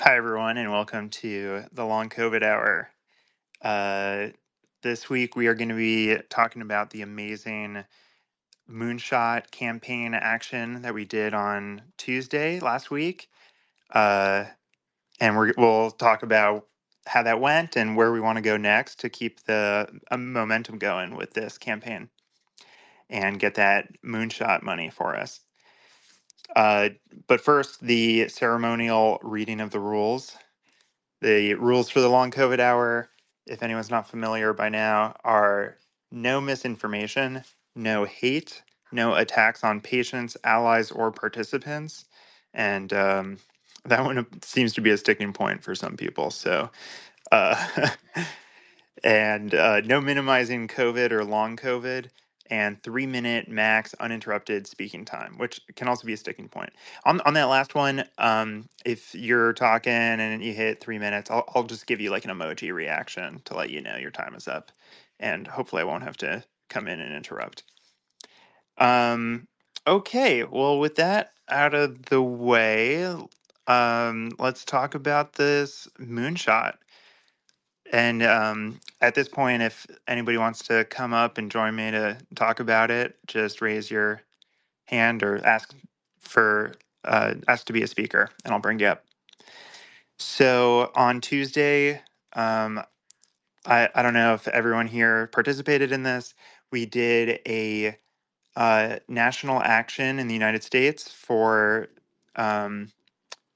Hi, everyone, and welcome to the Long COVID Hour. Uh, this week, we are going to be talking about the amazing moonshot campaign action that we did on Tuesday last week. Uh, and we're, we'll talk about how that went and where we want to go next to keep the uh, momentum going with this campaign and get that moonshot money for us. Uh, but first, the ceremonial reading of the rules. The rules for the long COVID hour, if anyone's not familiar by now, are no misinformation, no hate, no attacks on patients, allies, or participants. And um, that one seems to be a sticking point for some people. So, uh, and uh, no minimizing COVID or long COVID, and three minute max uninterrupted speaking time, which can also be a sticking point. On on that last one, um, if you're talking and you hit three minutes, I'll I'll just give you like an emoji reaction to let you know your time is up, and hopefully I won't have to come in and interrupt. Um, okay, well with that out of the way, um, let's talk about this moonshot. And um, at this point, if anybody wants to come up and join me to talk about it, just raise your hand or ask for uh, ask to be a speaker, and I'll bring you up. So on Tuesday, um, I I don't know if everyone here participated in this. We did a uh, national action in the United States for um,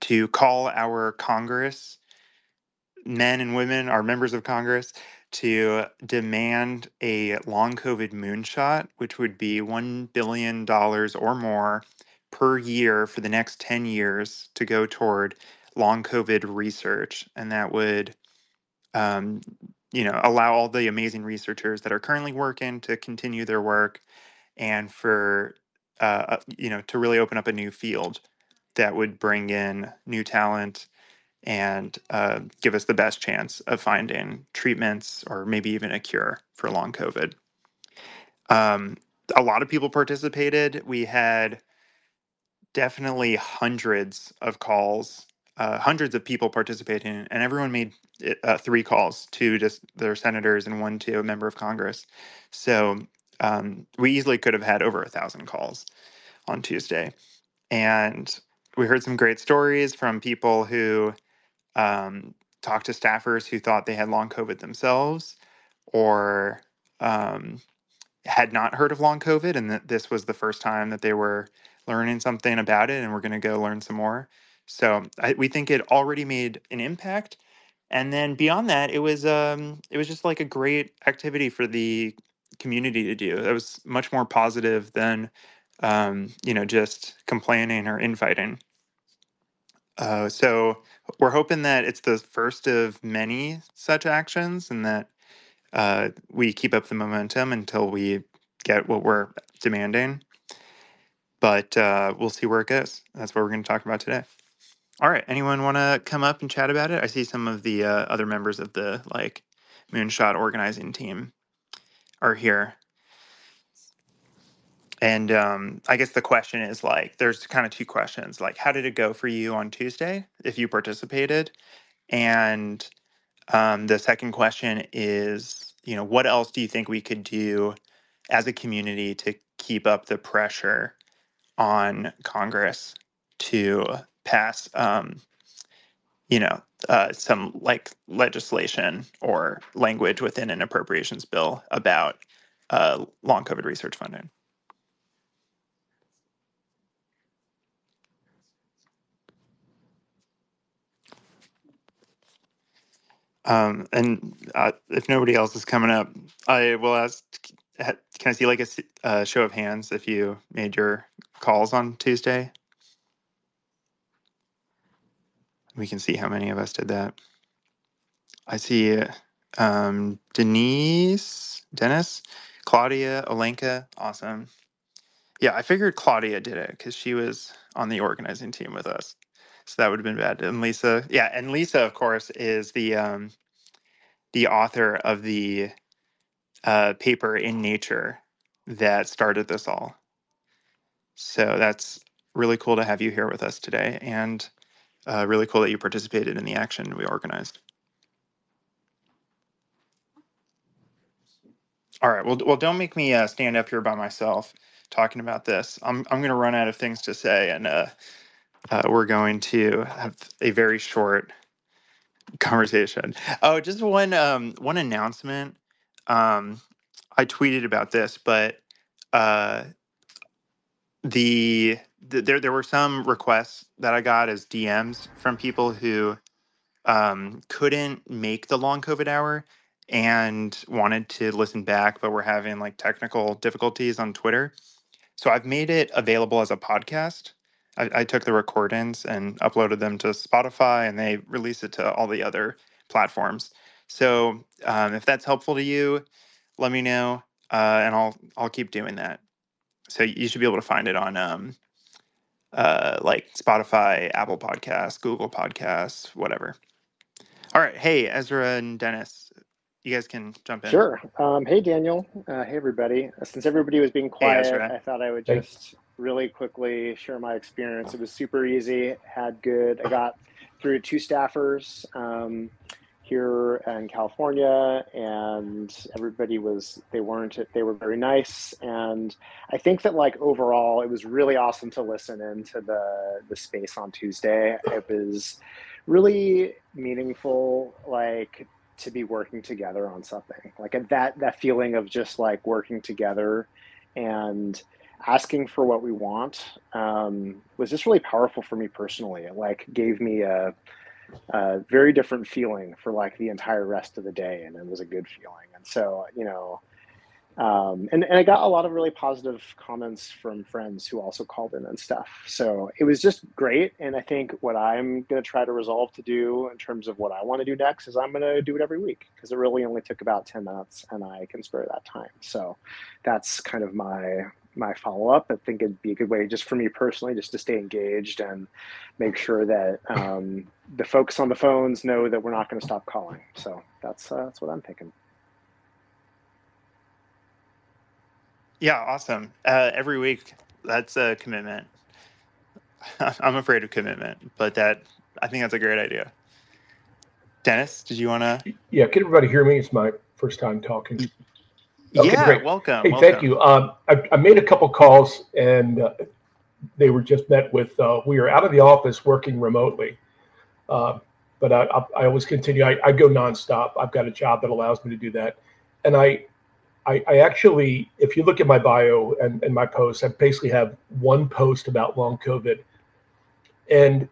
to call our Congress men and women, our members of Congress, to demand a long COVID moonshot, which would be $1 billion or more per year for the next 10 years to go toward long COVID research. And that would, um, you know, allow all the amazing researchers that are currently working to continue their work and for, uh, uh, you know, to really open up a new field that would bring in new talent and uh, give us the best chance of finding treatments or maybe even a cure for long COVID. Um, a lot of people participated. We had definitely hundreds of calls, uh, hundreds of people participating, and everyone made uh, three calls to just their senators and one to a member of Congress. So um, we easily could have had over a thousand calls on Tuesday. And we heard some great stories from people who um, talked to staffers who thought they had long COVID themselves or um, had not heard of long COVID and that this was the first time that they were learning something about it and we're going to go learn some more. So I, we think it already made an impact. And then beyond that, it was um, it was just like a great activity for the community to do. It was much more positive than um, you know just complaining or infighting. Uh, so we're hoping that it's the first of many such actions and that uh, we keep up the momentum until we get what we're demanding. But uh, we'll see where it goes. That's what we're going to talk about today. All right. Anyone want to come up and chat about it? I see some of the uh, other members of the like Moonshot organizing team are here. And um, I guess the question is like, there's kind of two questions. Like, how did it go for you on Tuesday if you participated? And um, the second question is, you know, what else do you think we could do as a community to keep up the pressure on Congress to pass, um, you know, uh, some like legislation or language within an appropriations bill about uh, long COVID research funding? Um, and uh, if nobody else is coming up, I will ask. Can I see like a uh, show of hands if you made your calls on Tuesday? We can see how many of us did that. I see um, Denise, Dennis, Claudia, Olenka. Awesome. Yeah, I figured Claudia did it because she was on the organizing team with us. So that would have been bad. And Lisa, yeah, and Lisa, of course, is the um, the author of the uh, paper in Nature that started this all. So that's really cool to have you here with us today. And uh, really cool that you participated in the action we organized. All right. Well, well, don't make me uh, stand up here by myself talking about this. I'm I'm going to run out of things to say, and uh, uh, we're going to have a very short conversation. Oh, just one um, one announcement. Um, I tweeted about this, but uh, the, the there there were some requests that I got as DMs from people who um, couldn't make the long COVID hour and wanted to listen back, but were having like technical difficulties on Twitter. So I've made it available as a podcast. I, I took the recordings and uploaded them to Spotify, and they release it to all the other platforms. So um, if that's helpful to you, let me know, uh, and I'll I'll keep doing that. So you should be able to find it on um, uh, like Spotify, Apple Podcasts, Google Podcasts, whatever. All right, hey Ezra and Dennis, you guys can jump in. Sure. Um, hey Daniel. Uh, hey everybody. Since everybody was being quiet, hey, I thought I would just really quickly share my experience. It was super easy. Had good. I got through two staffers. Um, here in California, and everybody was they weren't they were very nice, and I think that like overall it was really awesome to listen into the the space on Tuesday. It was really meaningful, like to be working together on something like that that feeling of just like working together and asking for what we want um, was just really powerful for me personally. It like gave me a a very different feeling for like the entire rest of the day, and it was a good feeling. And so, you know, um, and, and I got a lot of really positive comments from friends who also called in and stuff. So it was just great. And I think what I'm going to try to resolve to do in terms of what I want to do next is I'm going to do it every week because it really only took about 10 minutes and I can spare that time. So that's kind of my my follow up. I think it'd be a good way just for me personally, just to stay engaged and make sure that um, the folks on the phones know that we're not going to stop calling. So that's uh, that's what I'm thinking. Yeah, awesome. Uh, every week, that's a commitment. I'm afraid of commitment, but that I think that's a great idea. Dennis, did you want to? Yeah, can everybody hear me? It's my first time talking. Okay, yeah, great. welcome. Hey, welcome. thank you. Um, I, I, made a couple calls and uh, they were just met with uh, we are out of the office working remotely. Uh, but I, I, I, always continue. I, I go nonstop. I've got a job that allows me to do that. And I, I, I actually, if you look at my bio and, and my posts, I basically have one post about long COVID. And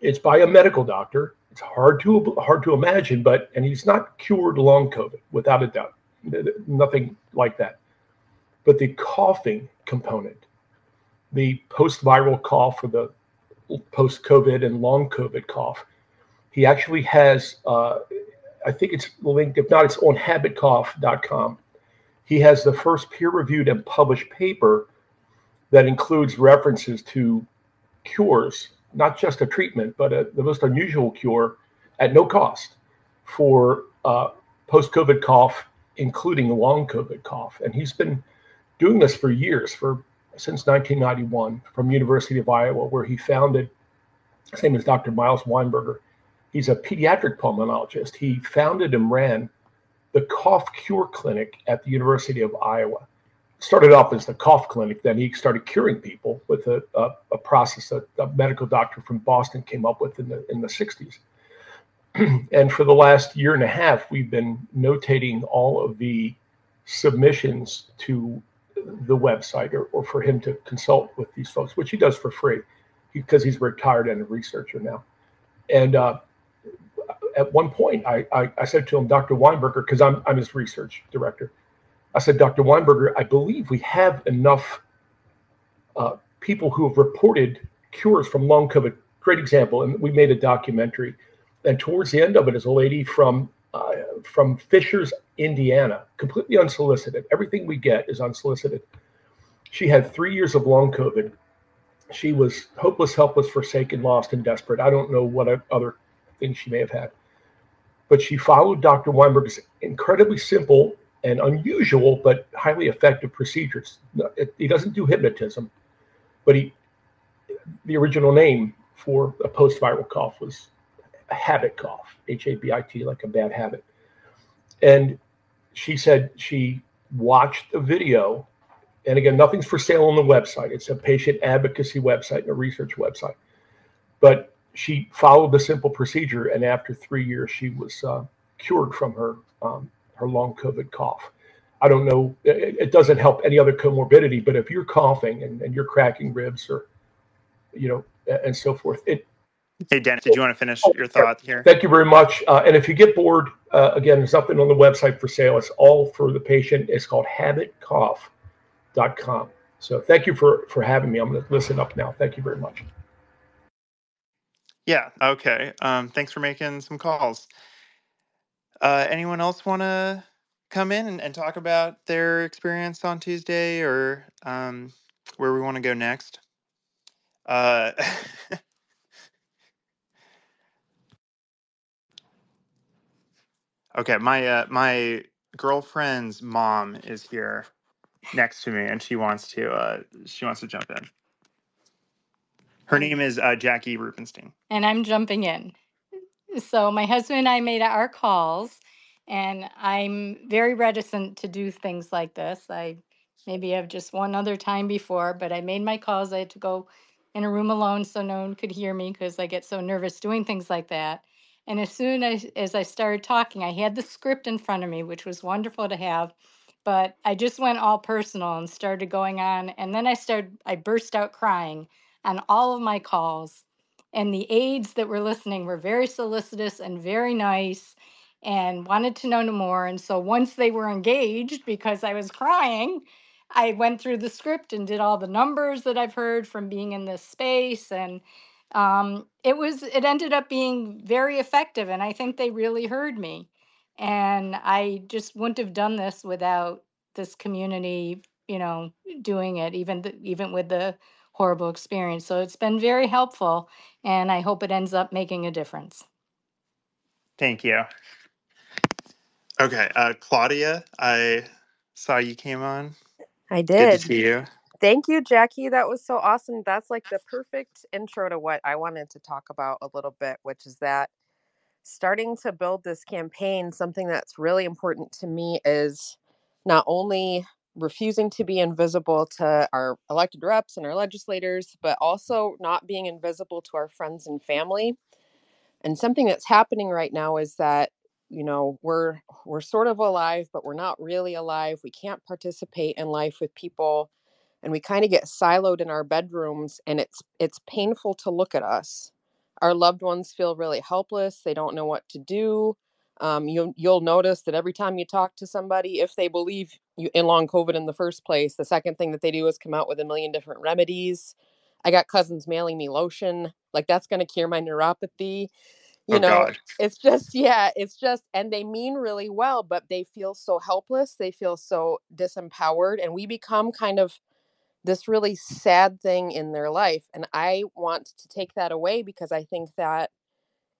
it's by a medical doctor. It's hard to hard to imagine, but and he's not cured long COVID without a doubt nothing like that. But the coughing component, the post viral cough or the post COVID and long COVID cough, he actually has, uh, I think it's linked, if not, it's on habitcough.com. He has the first peer reviewed and published paper that includes references to cures, not just a treatment, but a, the most unusual cure at no cost for uh, post COVID cough including long COVID cough. And he's been doing this for years, for since 1991, from University of Iowa, where he founded. same as Dr. Miles Weinberger. He's a pediatric pulmonologist. He founded and ran the cough cure clinic at the University of Iowa. Started off as the cough clinic, then he started curing people with a, a, a process that a medical doctor from Boston came up with in the in the 60s. and for the last year and a half, we've been notating all of the submissions to the website or, or for him to consult with these folks, which he does for free because he's retired and a researcher now. And uh, at one point, I, I, I, said to him, Dr. Weinberger, because I'm, I'm his research director, I said, Dr. Weinberger, I believe we have enough uh, people who have reported cures from long COVID. Great example. And we made a documentary and towards the end of it is a lady from uh, from Fishers, Indiana, completely unsolicited. Everything we get is unsolicited. She had three years of long COVID. She was hopeless, helpless, forsaken, lost, and desperate. I don't know what other things she may have had, but she followed Dr. Weinberg's incredibly simple and unusual but highly effective procedures. He doesn't do hypnotism, but he the original name for a post-viral cough was a habit cough, H-A-B-I-T, like a bad habit. And she said she watched a video, and again, nothing's for sale on the website. It's a patient advocacy website and a research website. But she followed the simple procedure, and after three years, she was uh, cured from her um, her long COVID cough. I don't know, it, it, doesn't help any other comorbidity, but if you're coughing and, and you're cracking ribs or, you know, and so forth, it. Hey, Dennis, did you want to finish your thought here? Thank you very much. Uh, and if you get bored, uh, again, there's nothing on the website for sale. It's all for the patient. It's called habitcough.com. So thank you for, for having me. I'm going to listen up now. Thank you very much. Yeah. Okay. Um, thanks for making some calls. Uh, anyone else want to come in and, and talk about their experience on Tuesday or um, where we want to go next. Uh, okay, my uh, my girlfriend's mom is here next to me, and she wants to uh, she wants to jump in. Her name is uh, Jackie Rubenstein. And I'm jumping in. So my husband and I made our calls and I'm very reticent to do things like this. I maybe have just one other time before, but I made my calls. I had to go in a room alone so no one could hear me because I get so nervous doing things like that. And as soon as, as I started talking, I had the script in front of me, which was wonderful to have. But I just went all personal and started going on. And then I started, I burst out crying on all of my calls. And the aides that were listening were very solicitous and very nice and wanted to know no more. And so once they were engaged, because I was crying, I went through the script and did all the numbers that I've heard from being in this space. And um, it was, it ended up being very effective. And I think they really heard me. And I just wouldn't have done this without this community, you know, doing it, even, the, even with the horrible experience. So it's been very helpful. And I hope it ends up making a difference. Thank you. Okay, uh, Claudia, I saw you came on. I did. Good to did. see you. Thank you, Jackie. That was so awesome. That's like the perfect intro to what I wanted to talk about a little bit, which is that starting to build this campaign, something that's really important to me is not only refusing to be invisible to our elected reps and our legislators, but also not being invisible to our friends and family. And something that's happening right now is that you know we're we're sort of alive but we're not really alive we can't participate in life with people and we kind of get siloed in our bedrooms and it's it's painful to look at us. Our loved ones feel really helpless they don't know what to do um, you, you'll notice that every time you talk to somebody if they believe you in long covid in the first place the second thing that they do is come out with a million different remedies. I got cousins mailing me lotion like that's going to cure my neuropathy you Oh know? God. it's just yeah it's just and they mean really well but they feel so helpless they feel so disempowered and we become kind of this really sad thing in their life and i want to take that away because i think that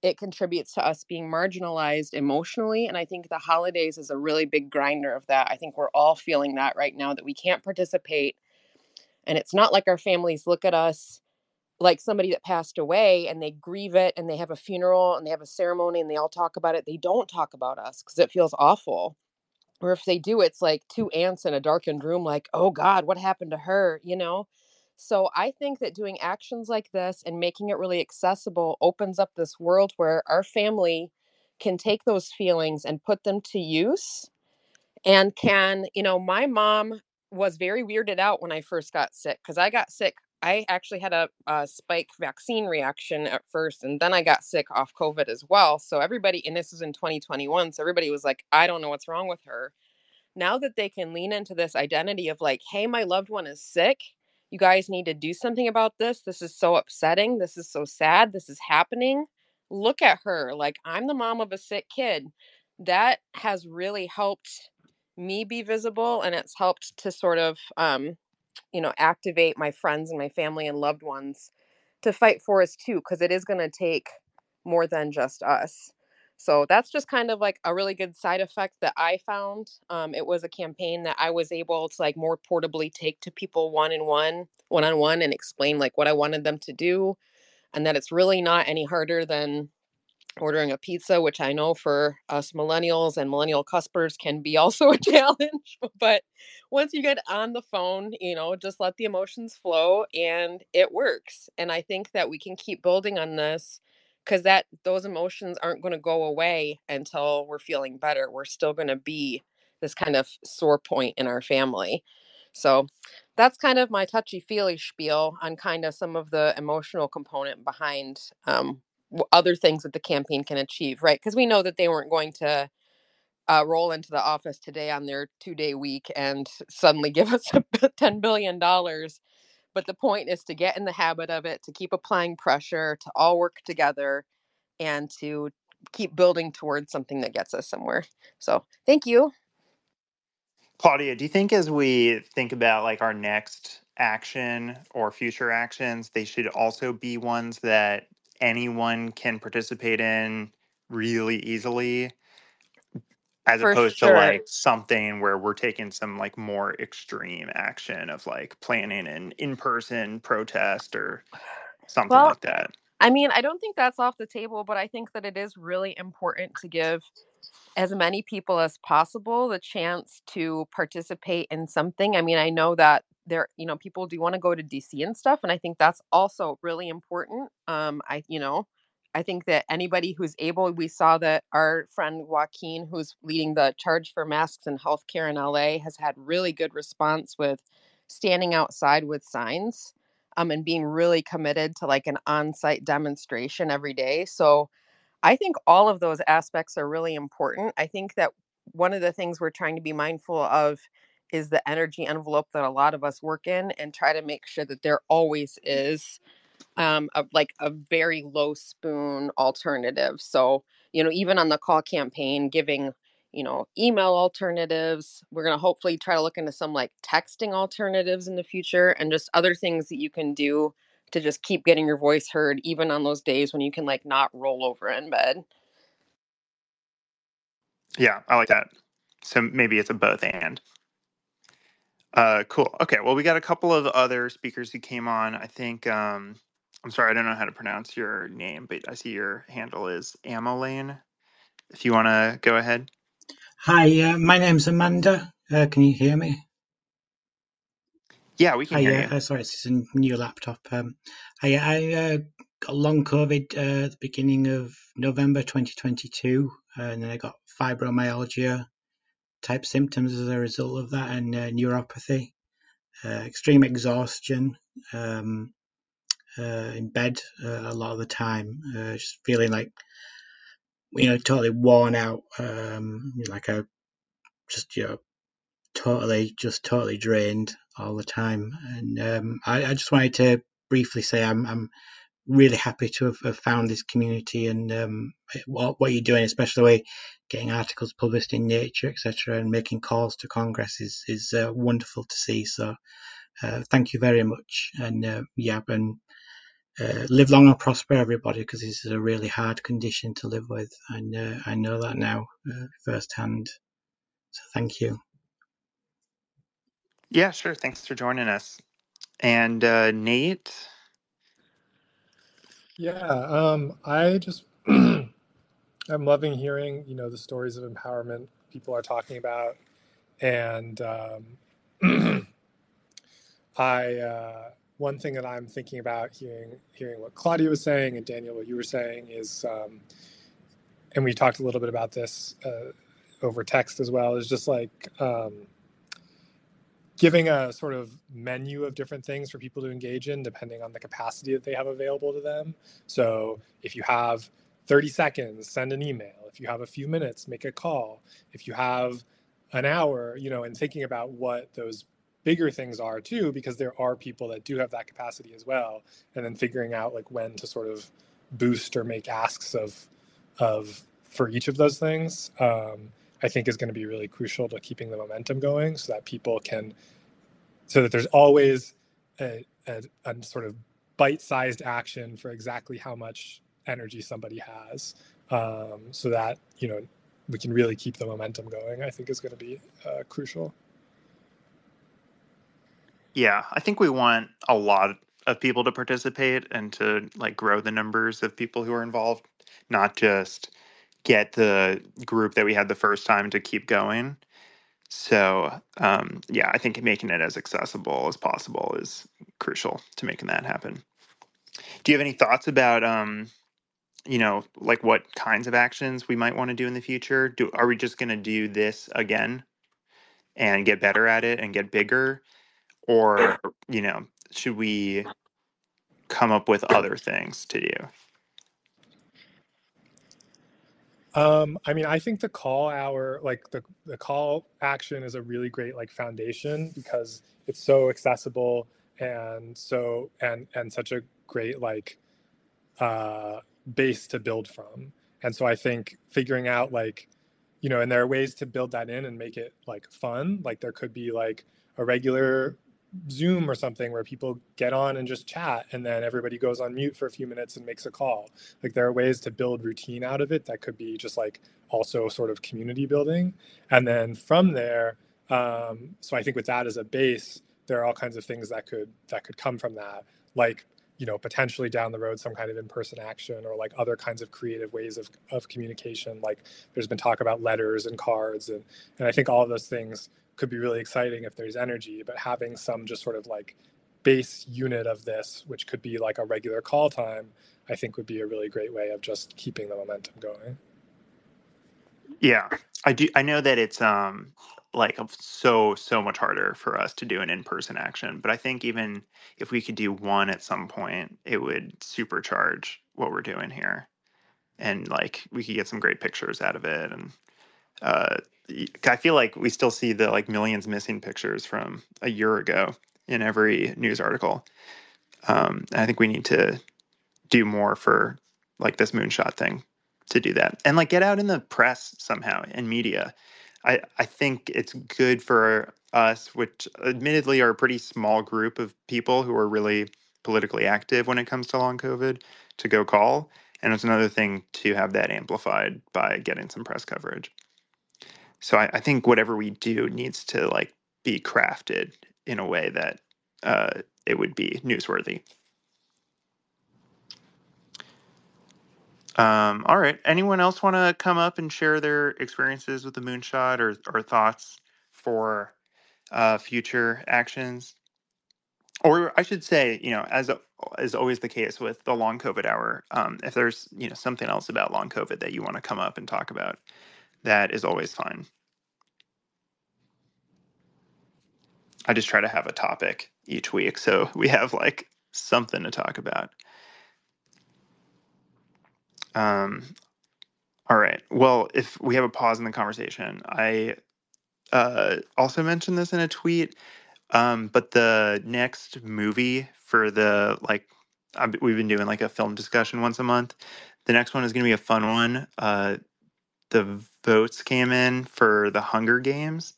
it contributes to us being marginalized emotionally and i think the holidays is a really big grinder of that. I think we're all feeling that right now that we can't participate and it's not like our families look at us like somebody that passed away and they grieve it and they have a funeral and they have a ceremony and they all talk about it. They don't talk about us because it feels awful or if they do it's like two aunts in a darkened room like oh god what happened to her? you know? So i think that doing actions like this and making it really accessible opens up this world where our family can take those feelings and put them to use and can you know my mom was very weirded out when i first got sick because i got sick I actually had a, a, spike vaccine reaction at first, and then I got sick off COVID as well. So everybody, and this was in 2021, so everybody was like, I don't know what's wrong with her. Now that they can lean into this identity of like, hey, my loved one is sick. You guys need to do something about this. This is so upsetting. This is so sad. This is happening. Look at her. Like, I'm the mom of a sick kid. That has really helped me be visible and it's helped to sort of um, you know activate my friends and my family and loved ones to fight for us too because it is going to take more than just us. So that's just kind of like a really good side effect that i found um, it was a campaign that i was able to like more portably take to people one in one one on one and explain like what i wanted them to do and that it's really not any harder than ordering a pizza, which I know for us millennials and millennial cuspers can be also a challenge. But once you get on the phone, you know, just let the emotions flow and it works. And I think that we can keep building on this because that those emotions aren't going to go away until we're feeling better. We're still going to be this kind of sore point in our family. So that's kind of my touchy feely spiel on kind of some of the emotional component behind um, other things that the campaign can achieve, right? Because we know that they weren't going to uh, roll into the office today on their two day week and suddenly give us $10 billion. But the point is to get in the habit of it, to keep applying pressure, to all work together, and to keep building towards something that gets us somewhere. So thank you. Claudia, do you think as we think about like our next action or future actions, they should also be ones that anyone can participate in really easily as For opposed sure. to like something where we're taking some like more extreme action of like planning an in-person protest or something Well, like that. I mean, I don't think that's off the table, but I think that it is really important to give as many people as possible the chance to participate in something. I mean, I know that there, you know, people do want to go to DC and stuff, and I think that's also really important. Um, I, you know, I think that anybody who's able, we saw that our friend Joaquin, who's leading the charge for masks and healthcare in LA, has had really good response with standing outside with signs um, and being really committed to like an on site demonstration every day. So I think all of those aspects are really important. I think that one of the things we're trying to be mindful of is the energy envelope that a lot of us work in and try to make sure that there always is um, a, like a very low spoon alternative. So, you know, even on the call campaign, giving, you know, email alternatives, we're going to hopefully try to look into some like texting alternatives in the future and just other things that you can do to just keep getting your voice heard, even on those days when you can like not roll over in bed. Yeah, I like that. So maybe it's a both and. Uh, cool. Okay. Well, we got a couple of other speakers who came on. I think, um, I'm sorry, I don't know how to pronounce your name, but I see your handle is Amolane. If you want to go ahead. Hi, uh, my name's Amanda. Uh, can you hear me? Yeah, we can Hi, hear you. uh, sorry, it's a new laptop. Um, I, I uh, got long COVID uh, at the beginning of November 2022, uh, and then I got fibromyalgia type symptoms as a result of that, and uh, neuropathy, uh, extreme exhaustion, um, uh, in bed uh, a lot of the time, just feeling like you know totally worn out, um, like a just you know totally just totally drained all the time. And um, I, I, just wanted to briefly say I'm, I'm really happy to have, have found this community and um, what, what, you're doing, especially getting articles published in Nature, etc., and making calls to Congress is is uh, wonderful to see. So uh, thank you very much, and uh, yeah, and. Uh, live long and prosper, everybody, because this is a really hard condition to live with, uh, I know that now uh, firsthand. So, thank you. Yeah, sure. Thanks for joining us. And Nate? Yeah, um, I just I'm loving hearing you know the stories of empowerment people are talking about, and um, I uh, one thing that I'm thinking about hearing hearing what Claudia was saying and Daniel what you were saying is, um, and we talked a little bit about this uh, over text as well, is just like um, giving a sort of menu of different things for people to engage in depending on the capacity that they have available to them. So if you have 30 seconds, send an email. If you have a few minutes, make a call. If you have an hour, you know, and thinking about what those bigger things are too, because there are people that do have that capacity as well. And then figuring out like when to sort of boost or make asks of of for each of those things. Um, I think is going to be really crucial to keeping the momentum going so that people can, so that there's always a, a, a sort of bite-sized action for exactly how much energy somebody has um, so that, you know, we can really keep the momentum going, I think is going to be uh, crucial. Yeah, I think we want a lot of people to participate and to like grow the numbers of people who are involved, not just get the group that we had the first time to keep going. So, um, yeah, I think making it as accessible as possible is crucial to making that happen. Do you have any thoughts about, um, you know, like what kinds of actions we might want to do in the future? Do are we just going to do this again and get better at it and get bigger, or you know, should we come up with other things to do? Um, I mean, I think the call hour, like the, the call action is a really great like foundation because it's so accessible and so and and such a great like uh base to build from. And so I think figuring out like, you know, and there are ways to build that in and make it like fun. Like there could be like a regular Zoom or something where people get on and just chat and then everybody goes on mute for a few minutes and makes a call. Like there are ways to build routine out of it that could be just like also sort of community building. And then from there, um, so I think with that as a base, there are all kinds of things that could that could come from that, like you know potentially down the road some kind of in-person action or like other kinds of creative ways of, of communication like there's been talk about letters and cards and and i think all of those things could be really exciting if there's energy, but having some just sort of like base unit of this, which could be like a regular call time, I think would be a really great way of just keeping the momentum going. Yeah, I do. I know that it's um like so so much harder for us to do an in-person action, but I think even if we could do one at some point, it would supercharge what we're doing here, and like we could get some great pictures out of it and uh, I feel like we still see the like millions missing pictures from a year ago in every news article. Um, I think we need to do more for like this moonshot thing to do that and like get out in the press somehow and media. I, I think it's good for us, which admittedly are a pretty small group of people who are really politically active when it comes to long COVID, to go call. And it's another thing to have that amplified by getting some press coverage. So I, I think whatever we do needs to like be crafted in a way that uh, it would be newsworthy. Um, all right. Anyone else want to come up and share their experiences with the moonshot or, or thoughts for uh, future actions? Or I should say, you know, as is always the case with the long COVID hour, um, if there's you know something else about long COVID that you want to come up and talk about, that is always fine. I just try to have a topic each week so we have like something to talk about. Um, all right. Well, if we have a pause in the conversation, I uh, also mentioned this in a tweet, um, but the next movie for the like, we've been doing like a film discussion once a month. The next one is going to be a fun one. Uh, the votes came in for the Hunger Games,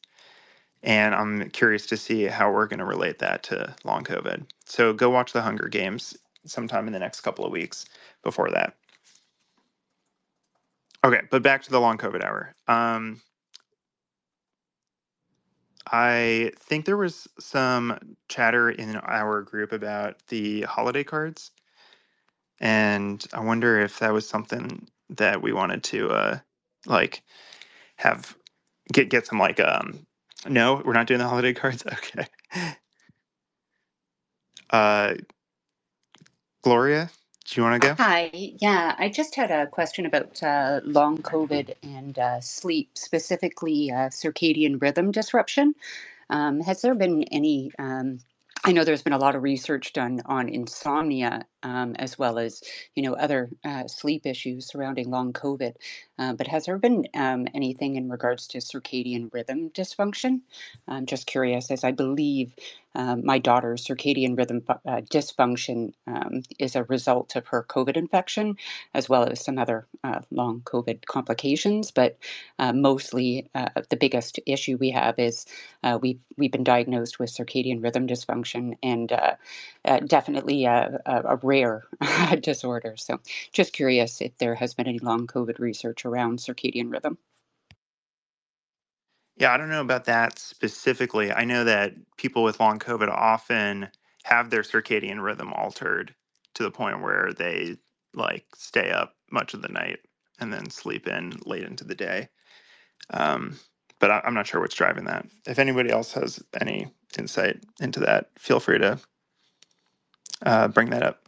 and I'm curious to see how we're going to relate that to long COVID. So go watch the Hunger Games sometime in the next couple of weeks before that. Okay, but back to the long COVID hour. Um, I think there was some chatter in our group about the holiday cards, and I wonder if that was something that we wanted to uh, like have get get some like um no, we're not doing the holiday cards. Okay. Uh, Gloria, do you want to go? Hi. Yeah, I just had a question about uh, long COVID and uh, sleep, specifically uh, circadian rhythm disruption. Um, has there been any? Um, I know there's been a lot of research done on insomnia um, as well as you know other uh, sleep issues surrounding long COVID. Uh, but has there been um, anything in regards to circadian rhythm dysfunction? I'm just curious, as I believe um, my daughter's circadian rhythm uh, dysfunction um, is a result of her COVID infection, as well as some other uh, long COVID complications. But uh, mostly, uh, the biggest issue we have is uh, we've we've been diagnosed with circadian rhythm dysfunction, and uh, definitely a, a rare disorder. So, just curious if there has been any long COVID research around circadian rhythm. Yeah, I don't know about that specifically. I know that people with long COVID often have their circadian rhythm altered to the point where they like stay up much of the night and then sleep in late into the day. Um, but I, am not sure what's driving that. If anybody else has any insight into that, feel free to uh, bring that up.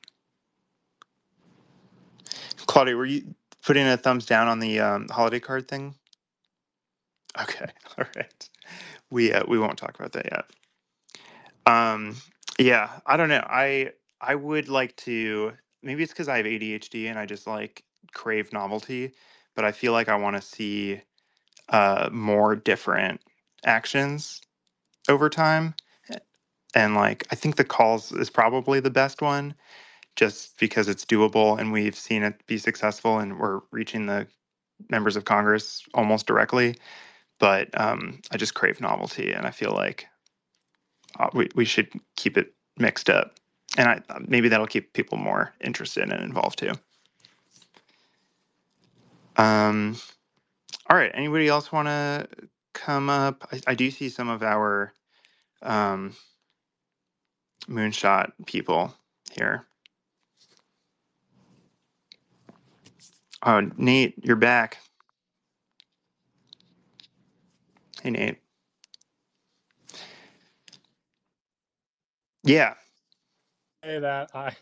Claudia, were you putting a thumbs down on the um, holiday card thing? Okay, all right. We uh, we won't talk about that yet. Um, yeah, I don't know. I I would like to. Maybe it's because I have ADHD and I just like crave novelty, but I feel like I want to see uh, more different actions over time. And like, I think the calls is probably the best one just because it's doable and we've seen it be successful and we're reaching the members of Congress almost directly. But um, I just crave novelty and I feel like uh, we, we should keep it mixed up. And I, maybe that'll keep people more interested and involved too. Um, all right. Anybody else want to come up? I, I, do see some of our um, moonshot people here. Oh, Nate, you're back. Hey, Nate. Yeah. Say that I,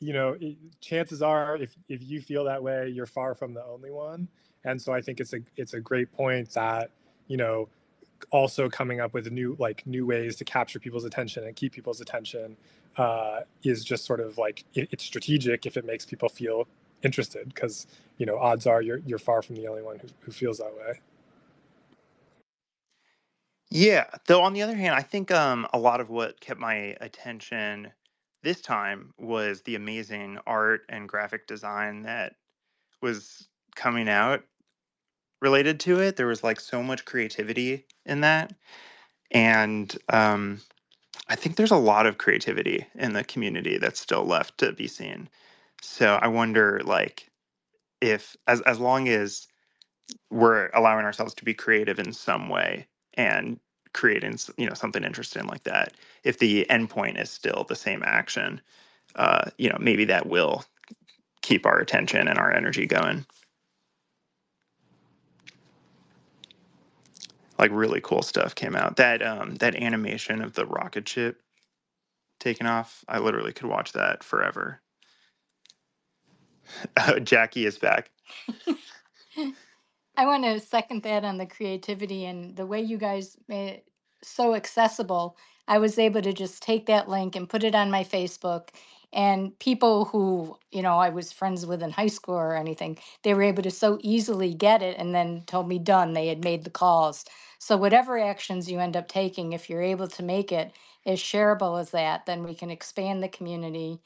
you know, chances are, if if you feel that way, you're far from the only one. And so I think it's a it's a great point that you know also coming up with new like new ways to capture people's attention and keep people's attention uh, is just sort of like it, it's strategic if it makes people feel interested because you know odds are you're you're far from the only one who, who feels that way. Yeah, though on the other hand, I think um, a lot of what kept my attention this time was the amazing art and graphic design that was coming out related to it. There was like so much creativity in that. And um, I think there's a lot of creativity in the community that's still left to be seen. So I wonder like if as as long as we're allowing ourselves to be creative in some way and creating you know something interesting like that if the endpoint is still the same action uh, you know maybe that will keep our attention and our energy going like really cool stuff came out. That um that animation of the rocket ship taking off, I literally could watch that forever. Jackie is back. I want to second that on the creativity and the way you guys made it so accessible. I was able to just take that link and put it on my Facebook and people who you know i was friends with in high school or anything they were able to so easily get it and then told me done they had made the calls so whatever actions you end up taking if you're able to make it as shareable as that then we can expand the community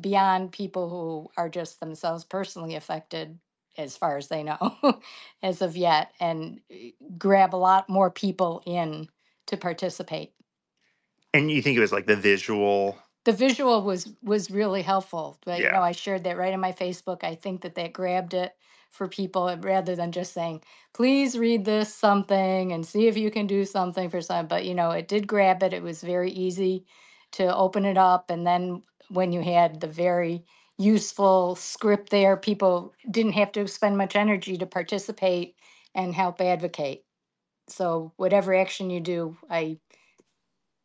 beyond people who are just themselves personally affected as far as they know as of yet and eh, grab a lot more people in to participate and you think it was like the visual the visual was was really helpful. But you know, I shared that right in my Facebook. I think that that grabbed it for people rather than just saying, "Please read this something and see if you can do something for some." But you know, it did grab it. It was very easy to open it up, and then when you had the very useful script there, people didn't have to spend much energy to participate and help advocate. So whatever action you do, I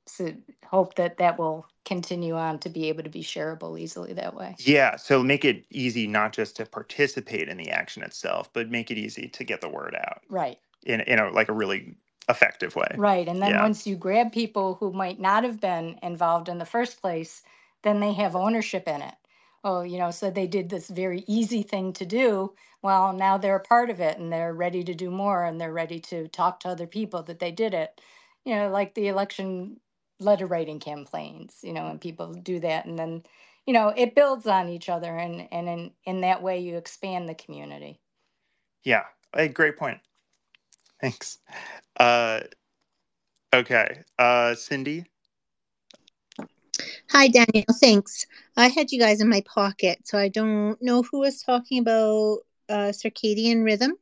so hope that that will continue on to be able to be shareable easily that way. Yeah, so make it easy not just to participate in the action itself, but make it easy to get the word out Right. in in a like a really effective way. Right. And then Yeah. once you grab people who might not have been involved in the first place, then they have ownership in it. Oh, you know, so they did this very easy thing to do. Well, now they're a part of it and they're ready to do more and they're ready to talk to other people that they did it. You know, like the election letter writing campaigns, you know, and people do that. And then, you know, it builds on each other. And, and in, in that way, you expand the community. Yeah, a great point. Thanks. Uh, okay, uh, Cindy. Hi, Daniel. Thanks. I had you guys in my pocket, so I don't know who was talking about uh, circadian rhythm.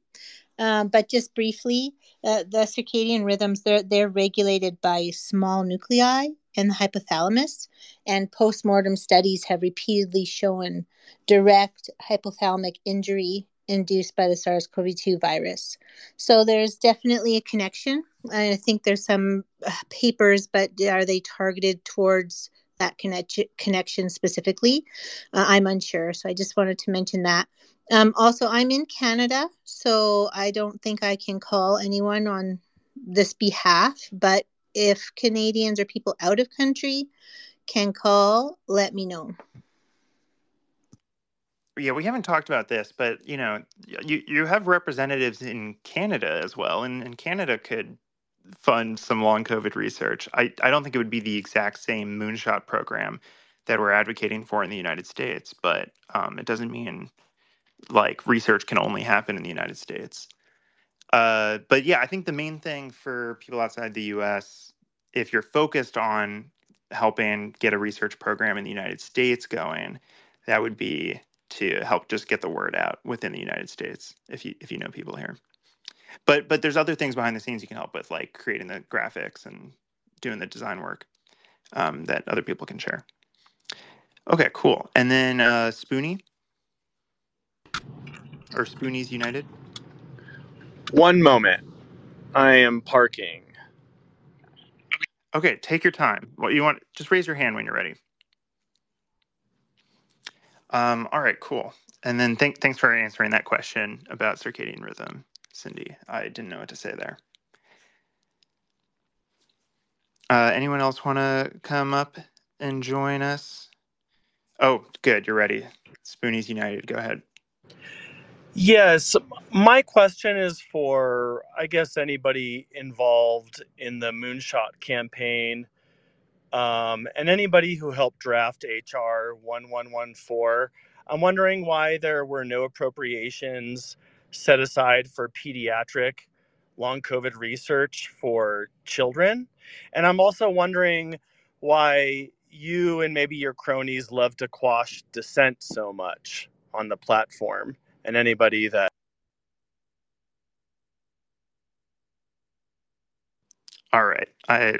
Um, but just briefly, uh, the circadian rhythms they're they're regulated by small nuclei in the hypothalamus. And postmortem studies have repeatedly shown direct hypothalamic injury induced by the SARS CoV 2 virus. So there's definitely a connection. I think there's some uh, papers, but are they targeted towards that connection connection specifically? Uh, I'm unsure. So I just wanted to mention that. Um, also, I'm in Canada, so I don't think I can call anyone on this behalf. But if Canadians or people out of country can call, let me know. Yeah, we haven't talked about this, but you know, you you have representatives in Canada as well, and, and Canada could fund some long COVID research. I, I don't think it would be the exact same moonshot program that we're advocating for in the United States, but um, it doesn't mean like research can only happen in the United States. Uh, but yeah, I think the main thing for people outside the US, if you're focused on helping get a research program in the United States going, that would be to help just get the word out within the United States if you if you know people here. But but there's other things behind the scenes you can help with, like creating the graphics and doing the design work um, that other people can share. Okay, cool. And then uh, Spoonie or Spoonies United. One moment. I am parking. Okay, take your time. What you want? Just raise your hand when you're ready. Um, all right, cool. And then th- thanks for answering that question about circadian rhythm, Cindy. I didn't know what to say there. Uh, anyone else want to come up and join us? Oh, good. You're ready. Spoonies United. Go ahead. Yes, my question is for, I guess, anybody involved in the Moonshot campaign um, and anybody who helped draft HR 1114. I'm wondering why there were no appropriations set aside for pediatric long COVID research for children. And I'm also wondering why you and maybe your cronies love to quash dissent so much on the platform and anybody that all right i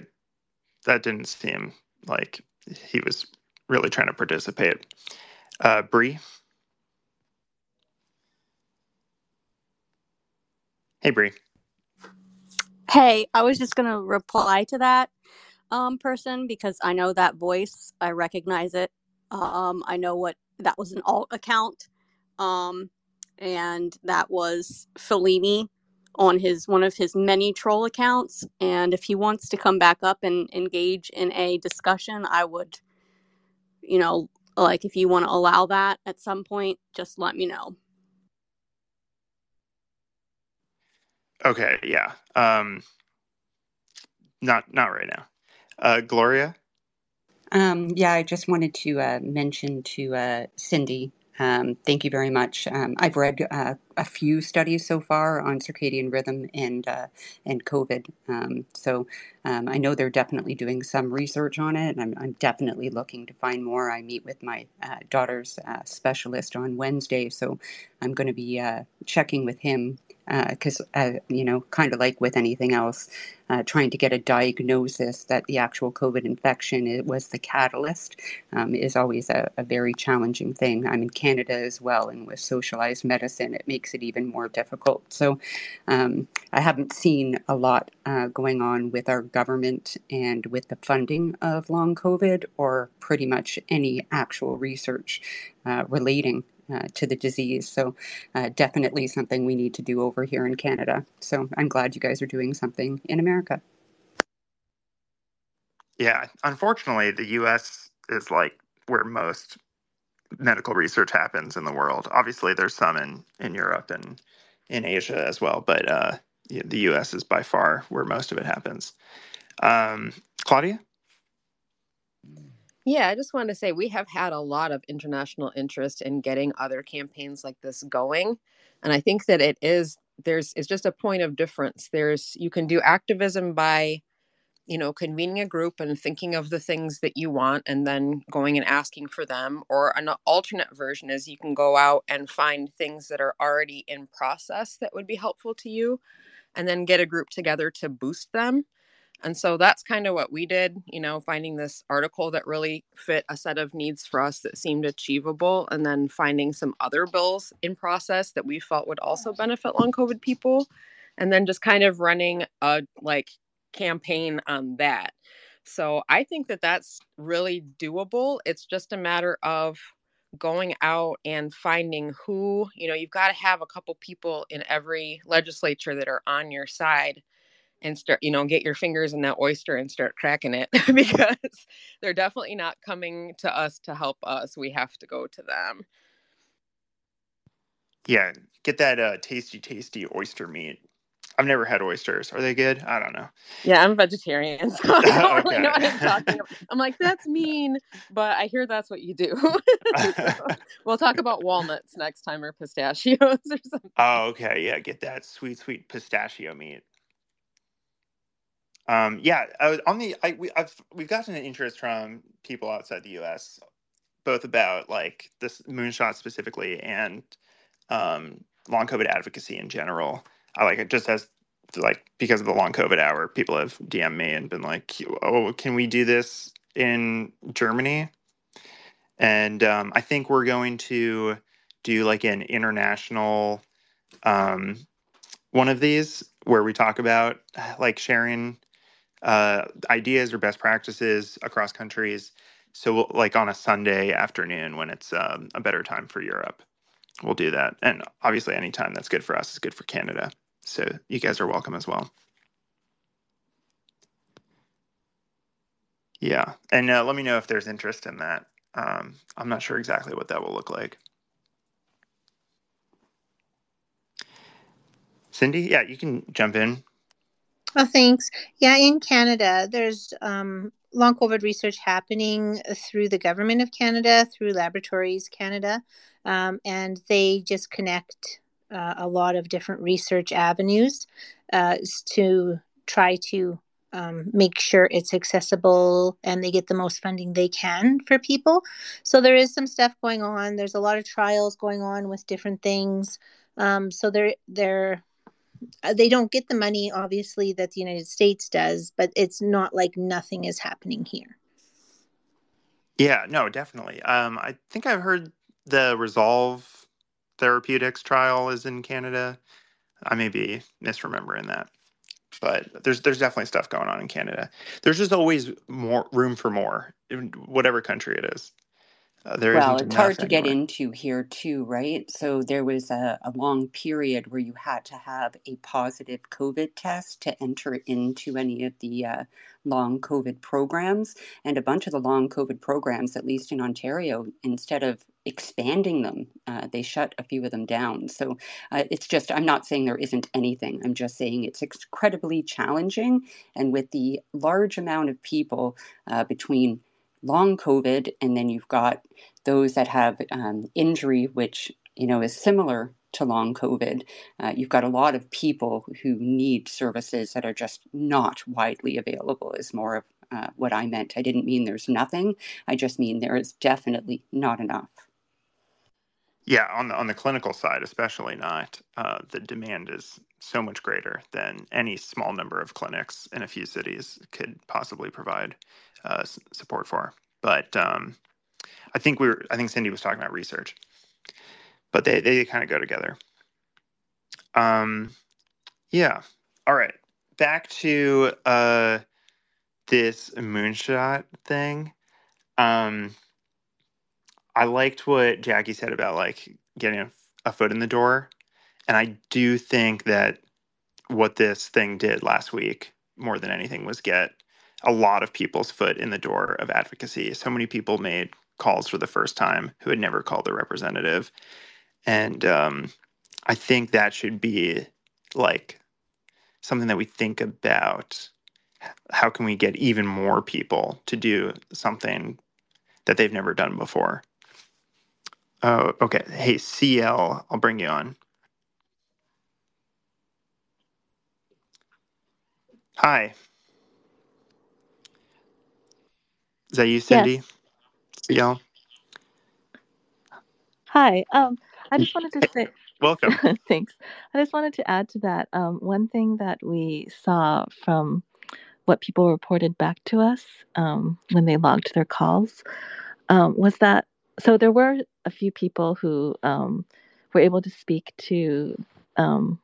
that didn't seem like he was really trying to participate uh Bree. hey Bree. hey i was just going to reply to that um person because i know that voice i recognize it um i know what that was an alt account um and that was Fellini on his one of his many troll accounts. And if he wants to come back up and engage in a discussion, I would, you know, like if you want to allow that at some point, just let me know. Okay, yeah. Um not not right now. Uh Gloria? Um yeah, I just wanted to uh mention to uh Cindy um, thank you very much. Um, I've read uh, a few studies so far on circadian rhythm and uh, and COVID. Um, so um, I know they're definitely doing some research on it. I'm, I'm definitely looking to find more. I meet with my uh, daughter's uh, specialist on Wednesday, so I'm going to be uh, checking with him because uh, uh, you know, kind of like with anything else, uh, trying to get a diagnosis that the actual COVID infection was the catalyst um, is always a, a, very challenging thing. I'm in Canada as well, and with socialized medicine, it makes it even more difficult. So, um, I haven't seen a lot uh, going on with our government and with the funding of long COVID, or pretty much any actual research uh, relating uh, to the disease. So, uh, definitely something we need to do over here in Canada. So, I'm glad you guys are doing something in America. Yeah, unfortunately, the US is like where most medical research happens in the world. Obviously, there's some in, in Europe and in Asia as well, but uh, the US is by far where most of it happens. Um, Claudia? Yeah, I just wanted to say we have had a lot of international interest in getting other campaigns like this going. And I think that it is there's it's just a point of difference. There's you can do activism by you know convening a group and thinking of the things that you want and then going and asking for them or an alternate version is you can go out and find things that are already in process that would be helpful to you and then get a group together to boost them And so that's kind of what we did, you know, finding this article that really fit a set of needs for us that seemed achievable, and then finding some other bills in process that we felt would also benefit long COVID people, and then just kind of running a like campaign on that. So I think that that's really doable. It's just a matter of going out and finding who, you know, you've got to have a couple people in every legislature that are on your side and start, you know, get your fingers in that oyster and start cracking it because they're definitely not coming to us to help us. We have to go to them. Yeah, get that uh, tasty, tasty oyster meat. I've never had oysters. Are they good? I don't know. Yeah, I'm vegetarian, so I don't okay. really know what I'm talking about. I'm like, that's mean, but I hear that's what you do. so we'll talk about walnuts next time or pistachios or something. Oh, okay. Yeah, get that sweet, sweet pistachio meat. Um, yeah, I was on the. I we, I've we've gotten an interest from people outside the U.S. both about like this moonshot specifically and um, long COVID advocacy in general. I like it just as like because of the long COVID hour, people have DM me and been like, "Oh, can we do this in Germany?" And um, I think we're going to do like an international um, one of these where we talk about like sharing uh, ideas or best practices across countries. So, like on a Sunday afternoon when it's um, a better time for Europe, we'll do that. And obviously, any time that's good for us is good for Canada. So, you guys are welcome as well. Yeah. And uh, let me know if there's interest in that. Um, I'm not sure exactly what that will look like. Cindy, yeah, you can jump in. Oh, thanks. Yeah, in Canada, there's um, long COVID research happening through the government of Canada, through Laboratories Canada, um, and they just connect uh, a lot of different research avenues uh, to try to um, make sure it's accessible and they get the most funding they can for people. So there is some stuff going on. There's a lot of trials going on with different things. Um, so they're they're they don't get the money obviously that the united states does but it's not like nothing is happening here. Yeah no definitely. Um i think i've heard the resolve therapeutics trial is in canada. I may be misremembering that but there's there's definitely stuff going on in canada. There's just always more room for more in whatever country it is uh, there well, it's hard to get into here too, right? So there was a, a, long period where you had to have a positive COVID test to enter into any of the uh, long COVID programs. And a bunch of the long COVID programs, at least in Ontario, instead of expanding them, uh, they shut a few of them down. So uh, it's just, I'm not saying there isn't anything. I'm just saying it's incredibly challenging. And with the large amount of people uh, between long COVID, and then you've got those that have um, injury, which you know is similar to long COVID. Uh, you've got a lot of people who need services that are just not widely available. Is more of uh, what I meant. I didn't mean there's nothing. I just mean there is definitely not enough. Yeah, on the on the clinical side, especially not. Uh, the demand is so much greater than any small number of clinics in a few cities could possibly provide uh, support for. But um, I think we were. I think Cindy was talking about research, but they they kind of go together. Um, yeah. All right. Back to uh, this moonshot thing. Um, I liked what Jackie said about like getting a, a foot in the door. And I do think that what this thing did last week, more than anything, was get a lot of people's foot in the door of advocacy. So many people made calls for the first time who had never called their representative. And um, I think that should be like something that we think about. How can we get even more people to do something that they've never done before? Oh, okay. Hey, CL, I'll bring you on. Hi. Is that you, Cindy? Yes. CL? Hi. Um, I just wanted to say Welcome. thanks. I just wanted to add to that. Um, one thing that we saw from what people reported back to us um, when they logged their calls um, was that so there were a few people who um, were able to speak to um,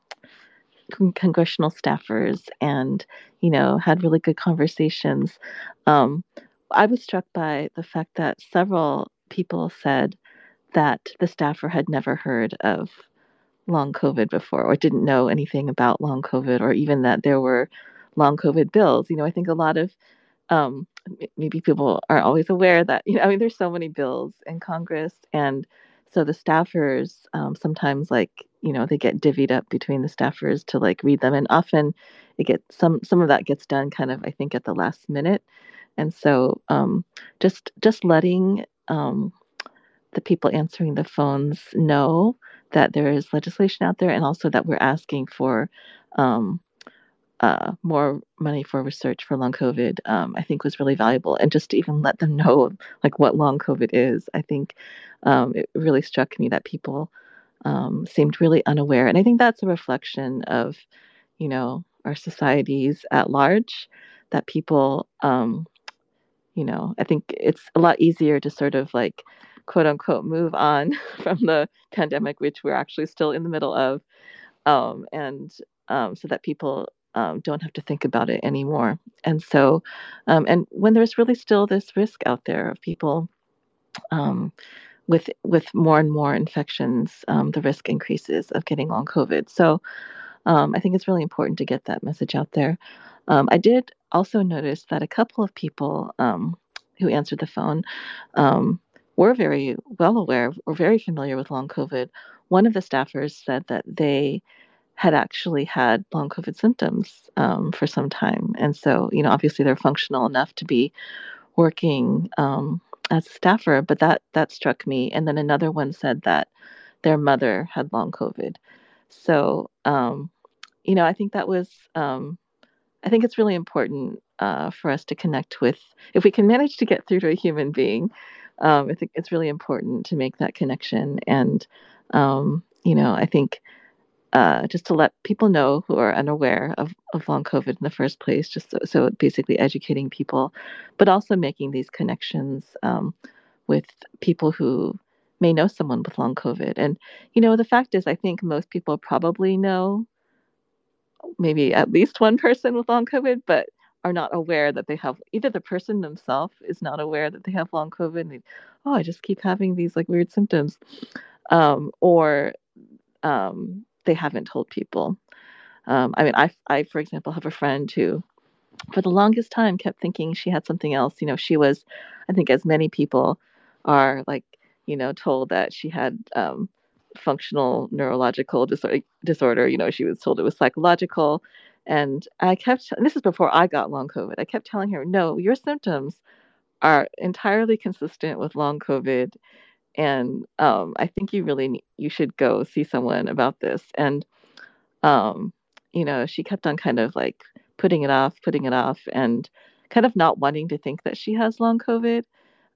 congressional staffers and you know had really good conversations um, i was struck by the fact that several people said that the staffer had never heard of long covid before or didn't know anything about long covid or even that there were long covid bills. You know i think a lot of um, maybe people aren't always aware that you know i mean there's so many bills in congress and so the staffers um, sometimes like you know they get divvied up between the staffers to like read them. And often it gets some some of that gets done kind of i think at the last minute and so um, just just letting um, the people answering the phones know that there is legislation out there and also that we're asking for um, uh, more money for research for long COVID, um, I think was really valuable. And just to even let them know like what long COVID is, I think um, it really struck me that people um, seemed really unaware. And I think that's a reflection of, you know, our societies at large, that people, um, you know, I think it's a lot easier to sort of like quote unquote move on from the pandemic, which we're actually still in the middle of. Um, and um, so that people um, don't have to think about it anymore. And so, um, and when there's really still this risk out there of people um, with with more and more infections, um, the risk increases of getting long COVID. So, I think it's really important to get that message out there. I did also noticed that a couple of people who answered the phone were very well aware or very familiar with long COVID. One of the staffers said that they had actually had long COVID symptoms um, for some time. And so, you know, obviously they're functional enough to be working um, as a staffer, but that that struck me. And then another one said that their mother had long COVID. So, um, you know, I think that was, um, I think it's really important uh, for us to connect with, if we can manage to get through to a human being, um, I think it's really important to make that connection. And, um, you know, I think uh, just to let people know who are unaware of, of long COVID in the first place, just so, so basically educating people, but also making these connections um, with people who may know someone with long COVID. And, you know, the fact is, I think most people probably know maybe at least one person with long COVID, but are not aware that they have either the person themselves is not aware that they have long COVID and they, oh, I just keep having these like weird symptoms. Um, or um, they haven't told people. Um, I mean, I, I, for example, have a friend who, for the longest time, kept thinking she had something else. You know, she was, I think, as many people are, like, you know, told that she had um, functional neurological disorder, disorder. You know, she was told it was psychological. And I kept, and this is before I got long COVID, I kept telling her, no, your symptoms are entirely consistent with long COVID and um, I think you really need, you should go see someone about this. And um, you know, she kept on kind of like putting it off, putting it off, and kind of not wanting to think that she has long COVID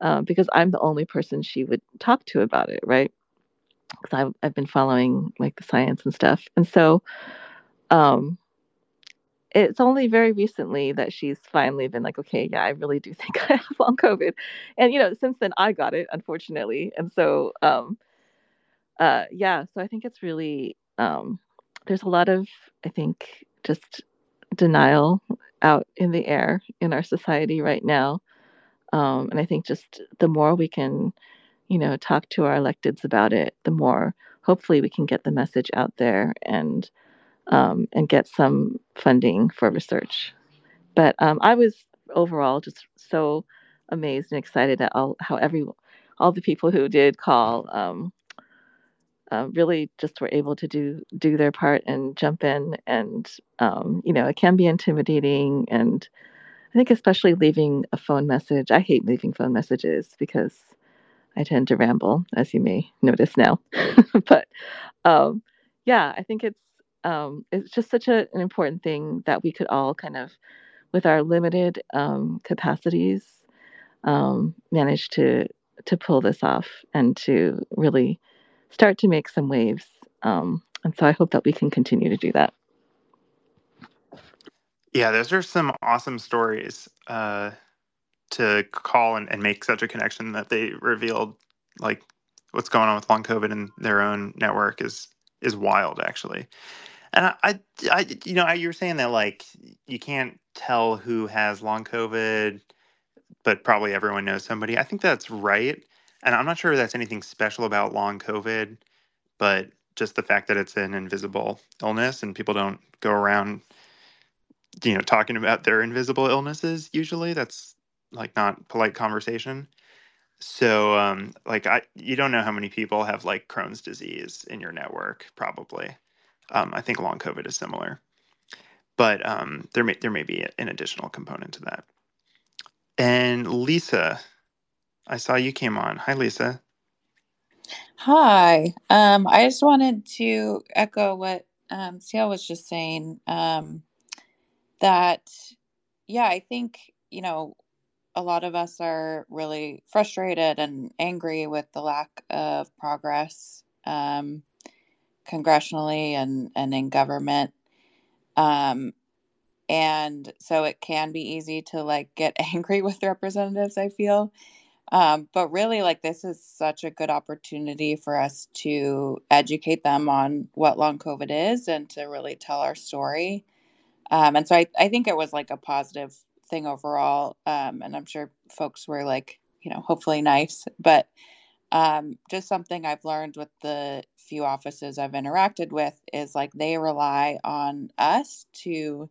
um, because I'm the only person she would talk to about it, right? Because I've I've been following like the science and stuff, and so um, it's only very recently that she's finally been like, okay, yeah, I really do think I have long COVID. And, you know, since then I got it, unfortunately. And so, um, uh, yeah, so I think it's really, um, there's a lot of, I think, just denial out in the air in our society right now. Um, and I think just the more we can, you know, talk to our electeds about it, the more hopefully we can get the message out there and, um, and get some funding for research. But um, I was overall just so amazed and excited at all how every all the people who did call um, uh, really just were able to do do their part and jump in. And um, you know, it can be intimidating, and I think especially leaving a phone message. I hate leaving phone messages because I tend to ramble, as you may notice now. but um, yeah, I think it's um, it's just such a, an important thing that we could all kind of, with our limited um, capacities, um, manage to to pull this off and to really start to make some waves. Um, and so I hope that we can continue to do that. Yeah, those are some awesome stories uh, to call and, and make such a connection that they revealed like what's going on with long COVID in their own network is is wild actually. And I, I, I you know, you were saying that like you can't tell who has long COVID, but probably everyone knows somebody. I think that's right, and I'm not sure that's anything special about long COVID, but just the fact that it's an invisible illness and people don't go around, you know, talking about their invisible illnesses. Usually, that's like not polite conversation. So, um, like, I you don't know how many people have like Crohn's disease in your network, probably. Um, I think long COVID is similar, but um, there may there may be an additional component to that. And Lisa, I saw you came on. Hi, Lisa. Hi. Um, I just wanted to echo what um, was just saying. Um, that, yeah, I think you know a lot of us are really frustrated and angry with the lack of progress um, congressionally and, and in government. Um, and so it can be easy to like get angry with representatives, I feel. Um, but really, like, this is such a good opportunity for us to educate them on what long COVID is and to really tell our story. Um, and so I, I think it was like a positive thing overall. Um, and I'm sure folks were like, you know, hopefully nice. But um, just something I've learned with the few offices I've interacted with is like they rely on us to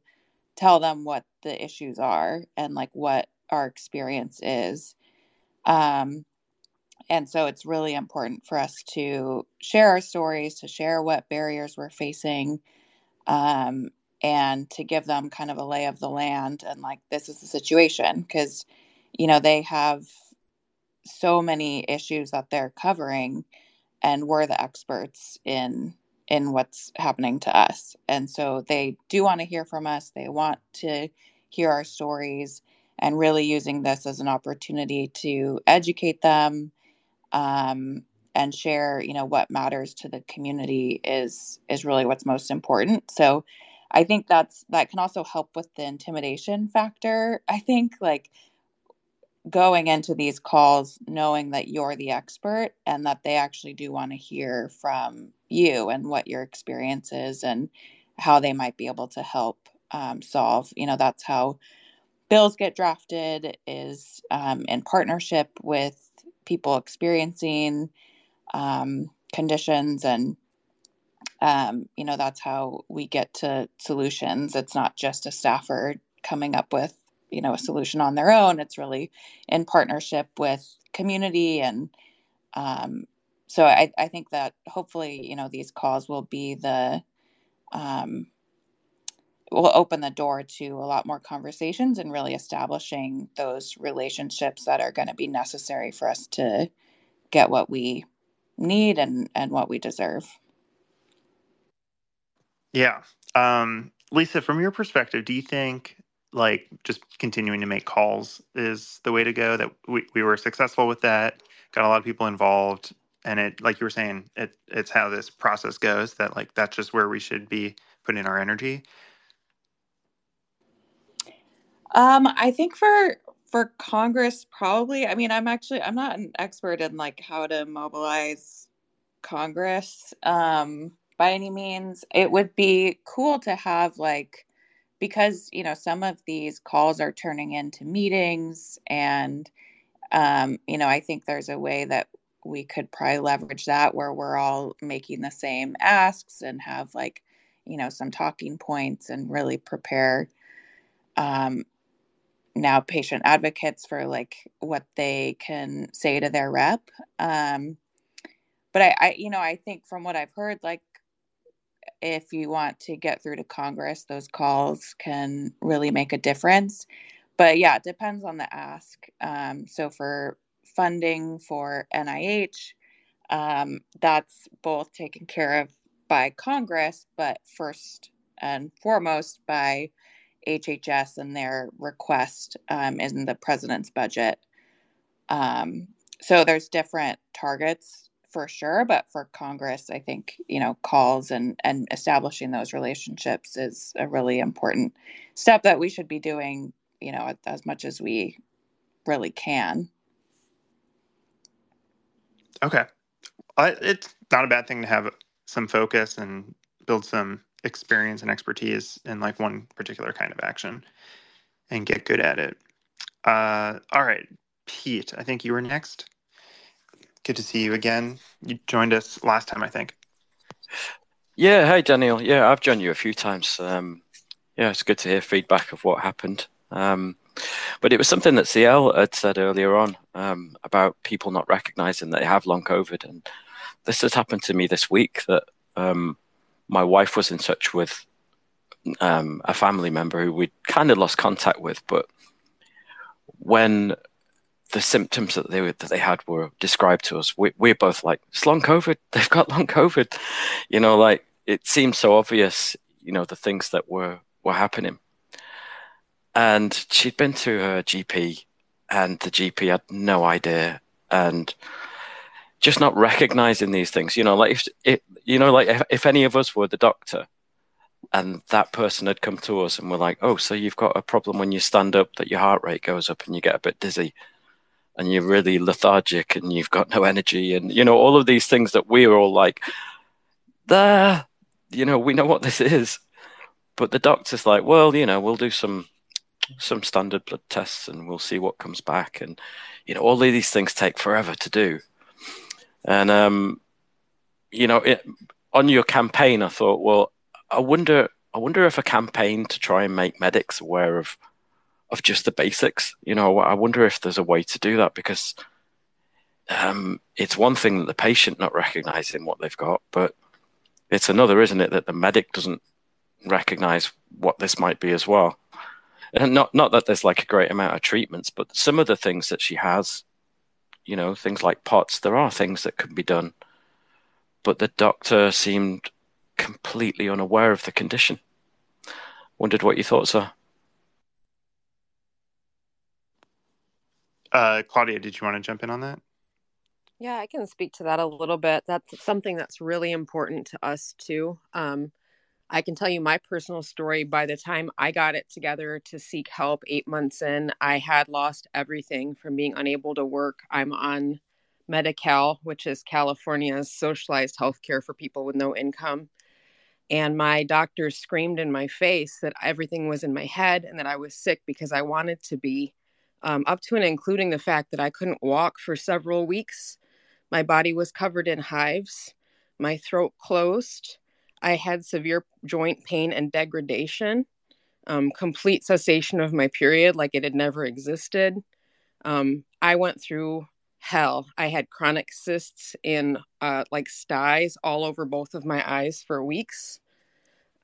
tell them what the issues are and like what our experience is. Um, and so it's really important for us to share our stories, to share what barriers we're facing, um, and to give them kind of a lay of the land and like this is the situation because you know they have so many issues that they're covering and we're the experts in in what's happening to us. And so they do want to hear from us. They want to hear our stories and really using this as an opportunity to educate them um, and share you know what matters to the community is is really what's most important. So I think that's that can also help with the intimidation factor. I think like going into these calls knowing that you're the expert and that they actually do want to hear from you and what your experience is and how they might be able to help um, solve. You know, that's how bills get drafted is um, in partnership with people experiencing um, conditions and um, you know that's how we get to solutions. It's not just a staffer coming up with you know a solution on their own. It's really in partnership with community and um, so I, I think that hopefully you know these calls will be the um, will open the door to a lot more conversations and really establishing those relationships that are going to be necessary for us to get what we need and and what we deserve yeah. Um, Lisa, from your perspective, do you think like just continuing to make calls is the way to go? That we, we were successful with that, got a lot of people involved, and it like you were saying, it it's how this process goes. That like that's just where we should be putting our energy. Um, I think for for Congress, probably. I mean, I'm actually I'm not an expert in like how to mobilize Congress. Um, by any means. It would be cool to have like because you know some of these calls are turning into meetings and um, you know i think there's a way that we could probably leverage that where we're all making the same asks and have like you know some talking points and really prepare um, now patient advocates for like what they can say to their rep um, but I, I you know i think from what i've heard like if you want to get through to Congress, those calls can really make a difference. But yeah, it depends on the ask. Um, so for funding for NIH, um, that's both taken care of by Congress, but first and foremost by HHS and their request um, in the president's budget. Um, so there's different targets for sure but for congress i think you know calls and and establishing those relationships is a really important step that we should be doing you know as much as we really can. Okay. It's not a bad thing to have some focus and build some experience and expertise in like one particular kind of action and get good at it. Uh, all right pete i think you were next Good to see you again. You joined us last time, I think. Yeah, hey Daniel. Yeah, I've joined you a few times. Um, yeah, it's good to hear feedback of what happened. Um, but it was something that CL had said earlier on um, about people not recognizing that they have long COVID, and this has happened to me this week. That um, my wife was in touch with um, a family member who we'd kind of lost contact with, but when the symptoms that they were, that they had were described to us. We, we're both like, it's long COVID. They've got long COVID. You know, like it seemed so obvious. You know, the things that were were happening. And she'd been to her GP, and the GP had no idea, and just not recognizing these things. You know, like if it, you know, like if, if any of us were the doctor, and that person had come to us and we're like, oh, so you've got a problem when you stand up that your heart rate goes up and you get a bit dizzy and you're really lethargic and you've got no energy and you know all of these things that we're all like there you know we know what this is. But the doctor's like well you know we'll do some some standard blood tests and we'll see what comes back. And you know all of these things take forever to do. And um you know it, on your campaign i thought well i wonder i wonder if a campaign to try and make medics aware of of just the basics. You know, I wonder if there's a way to do that because um, it's one thing that the patient not recognizing what they've got, but it's another, isn't it, that the medic doesn't recognize what this might be as well. And not not that there's like a great amount of treatments, but some of the things that she has, you know, things like POTS, there are things that can be done, but the doctor seemed completely unaware of the condition. Wondered what your thoughts are. Uh, Claudia, did you want to jump in on that? Yeah, I can speak to that a little bit. That's something that's really important to us too. Um, I can tell you my personal story. By the time I got it together to seek help eight months in, I had lost everything from being unable to work. I'm on Medi-Cal, which is California's socialized health care for people with no income. And my doctor screamed in my face that everything was in my head and that I was sick because I wanted to be um, up to and including the fact that I couldn't walk for several weeks. My body was covered in hives, my throat closed. I had severe joint pain and degradation, um, complete cessation of my period, like it had never existed. Um, I went through hell. I had chronic cysts in uh, like styes all over both of my eyes for weeks.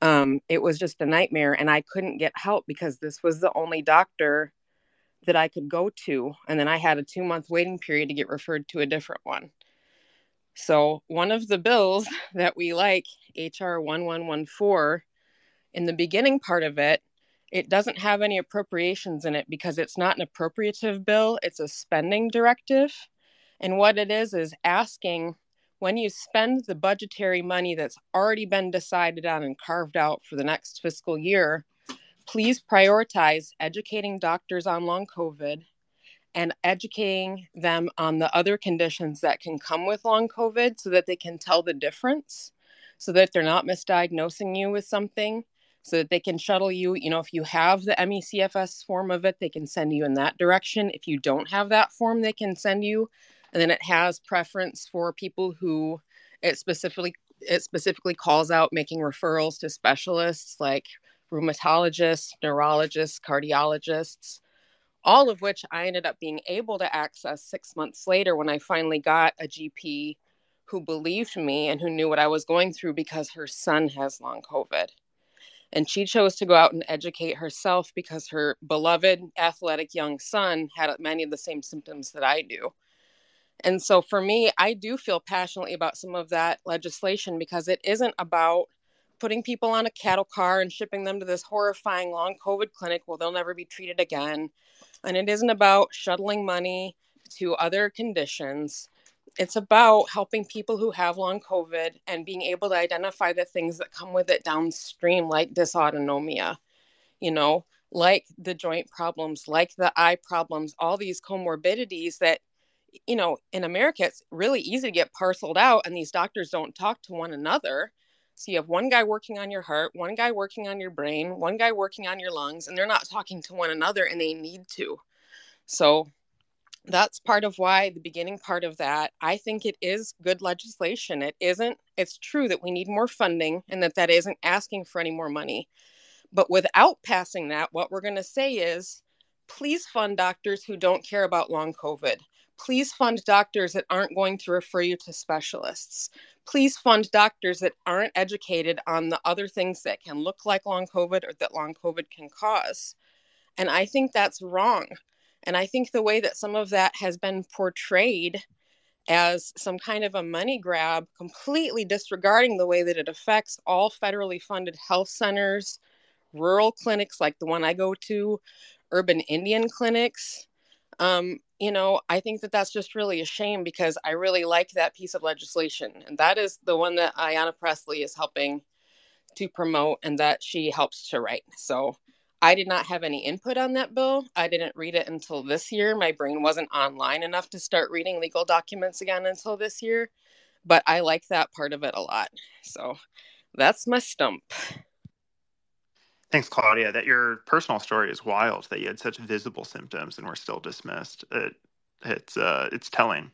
Um, it was just a nightmare, and I couldn't get help because this was the only doctor that I could go to. And then I had a two month waiting period to get referred to a different one. So, one of the bills that we like, HR 1114, in the beginning part of it, it doesn't have any appropriations in it because it's not an appropriative bill, it's a spending directive. And what it is is asking when you spend the budgetary money that's already been decided on and carved out for the next fiscal year, please prioritize educating doctors on long COVID and educating them on the other conditions that can come with long COVID so that they can tell the difference, so that they're not misdiagnosing you with something, so that they can shuttle you. You know, if you have the MECFS form of it, they can send you in that direction. If you don't have that form, they can send you. And then it has preference for people who it specifically it specifically calls out making referrals to specialists like rheumatologists, neurologists, cardiologists, all of which I ended up being able to access six months later when I finally got a GP who believed me and who knew what I was going through because her son has long COVID. And she chose to go out and educate herself because her beloved athletic young son had many of the same symptoms that I do. And so for me, I do feel passionately about some of that legislation because it isn't about putting people on a cattle car and shipping them to this horrifying long COVID clinic where they'll never be treated again. And it isn't about shuttling money to other conditions. it's about helping people who have long COVID and being able to identify the things that come with it downstream, like dysautonomia, you know, like the joint problems, like the eye problems, all these comorbidities that, you know, in America, it's really easy to get parceled out, and these doctors don't talk to one another. So you have one guy working on your heart, one guy working on your brain, one guy working on your lungs, and they're not talking to one another, and they need to. So that's part of why the beginning part of that i think it is good legislation. It isn't it's true that we need more funding and that that isn't asking for any more money. But without passing that what we're going to say is please fund doctors who don't care about long covid please fund doctors that aren't going to refer you to specialists please fund doctors that aren't educated on the other things that can look like long covid or that long covid can cause and i think that's wrong and I think the way that some of that has been portrayed as some kind of a money grab, completely disregarding the way that it affects all federally funded health centers, rural clinics like the one I go to, urban Indian clinics. Um, you know, I think that that's just really a shame because I really like that piece of legislation. And that is the one that Ayanna Pressley is helping to promote and that she helps to write. So I did not have any input on that bill. I didn't read it until this year. My brain wasn't online enough to start reading legal documents again until this year, but I like that part of it a lot. So that's my stump. Thanks, Claudia. That your personal story is wild. That you had such visible symptoms and were still dismissed. It, it's uh, it's telling.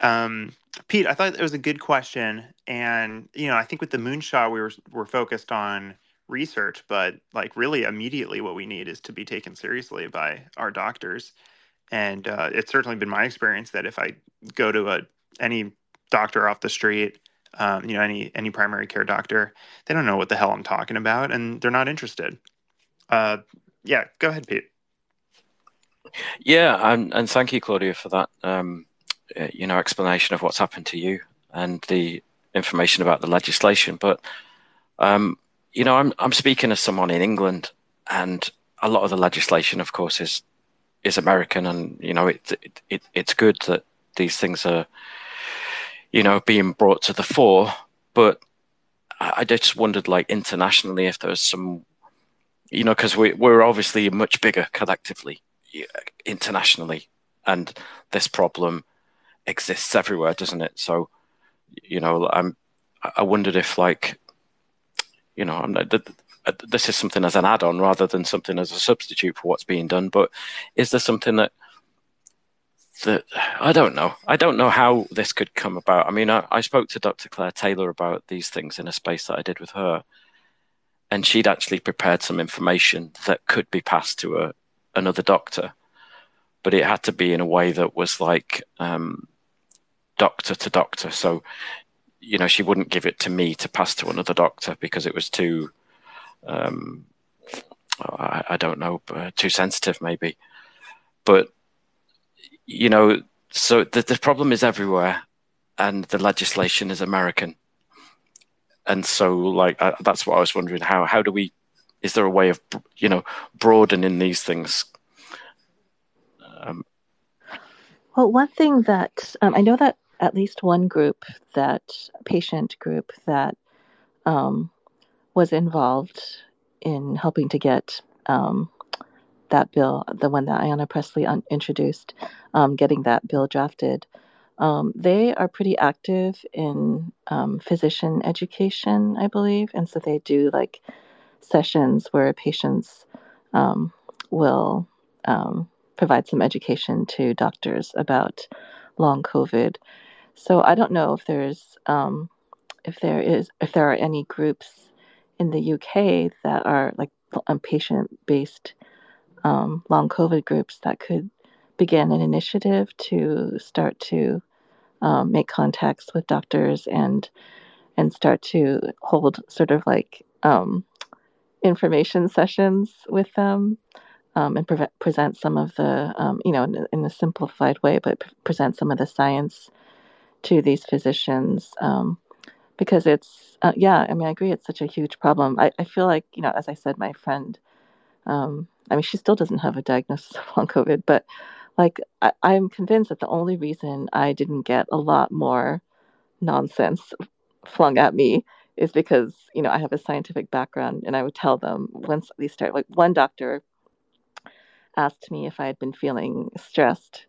Um, Pete, I thought it was a good question, and you know, I think with the moonshot, we were were focused on research, but like really immediately what we need is to be taken seriously by our doctors. And uh, it's certainly been my experience that if I go to a any doctor off the street, um, you know, any any primary care doctor, they don't know what the hell I'm talking about, and they're not interested. Uh, yeah, go ahead, Pete. Yeah, and and thank you, Claudia, for that. Um, uh, you know, explanation of what's happened to you and the information about the legislation. But um, you know, I'm I'm speaking as someone in England, and a lot of the legislation, of course, is is American, and you know, it, it, it it's good that these things are, you know, being brought to the fore. But I, just wondered, like internationally, if there was some, you know, because we we're obviously much bigger collectively, internationally, and this problem exists everywhere, doesn't it? So, you know, I'm I wondered if like you know, uh, this is something as an add-on rather than something as a substitute for what's being done. But is there something that that I don't know. I don't know how this could come about. I mean, I, I spoke to Dr. Claire Taylor about these things in a space that I did with her, and she'd actually prepared some information that could be passed to a another doctor, but it had to be in a way that was like um, doctor to doctor. So you know, she wouldn't give it to me to pass to another doctor because it was too, um, I, I don't know, uh, too sensitive maybe. But, you know, so the, the problem is everywhere and the legislation is American. And so, like, uh, that's what I was wondering. How how do we? Is there a way of, you know, broadening these things? Um, well, one thing that um, I know that at least one group that patient group that um, was involved in helping to get um, that bill, the one that Ayanna Pressley un- introduced, um, getting that bill drafted. Um, they are pretty active in um, physician education, I believe, and so they do like sessions where patients um, will provide some education to doctors about long COVID so I don't know if there's um, if there is if there are any groups in the UK that are like um, patient based um, long COVID groups that could begin an initiative to start to um, make contacts with doctors and and start to hold sort of like um, information sessions with them um, and pre- present some of the, um, you know, in, in, a simplified way, but pre- present some of the science to these physicians um, because it's uh, yeah i mean i agree it's such a huge problem. I, I feel like you know as i said my friend um, i mean she still doesn't have a diagnosis of long covid but like I, I'm convinced that the only reason I didn't get a lot more nonsense flung at me is because you know I have a scientific background, and I would tell them once they start. Like one doctor asked me if I had been feeling stressed,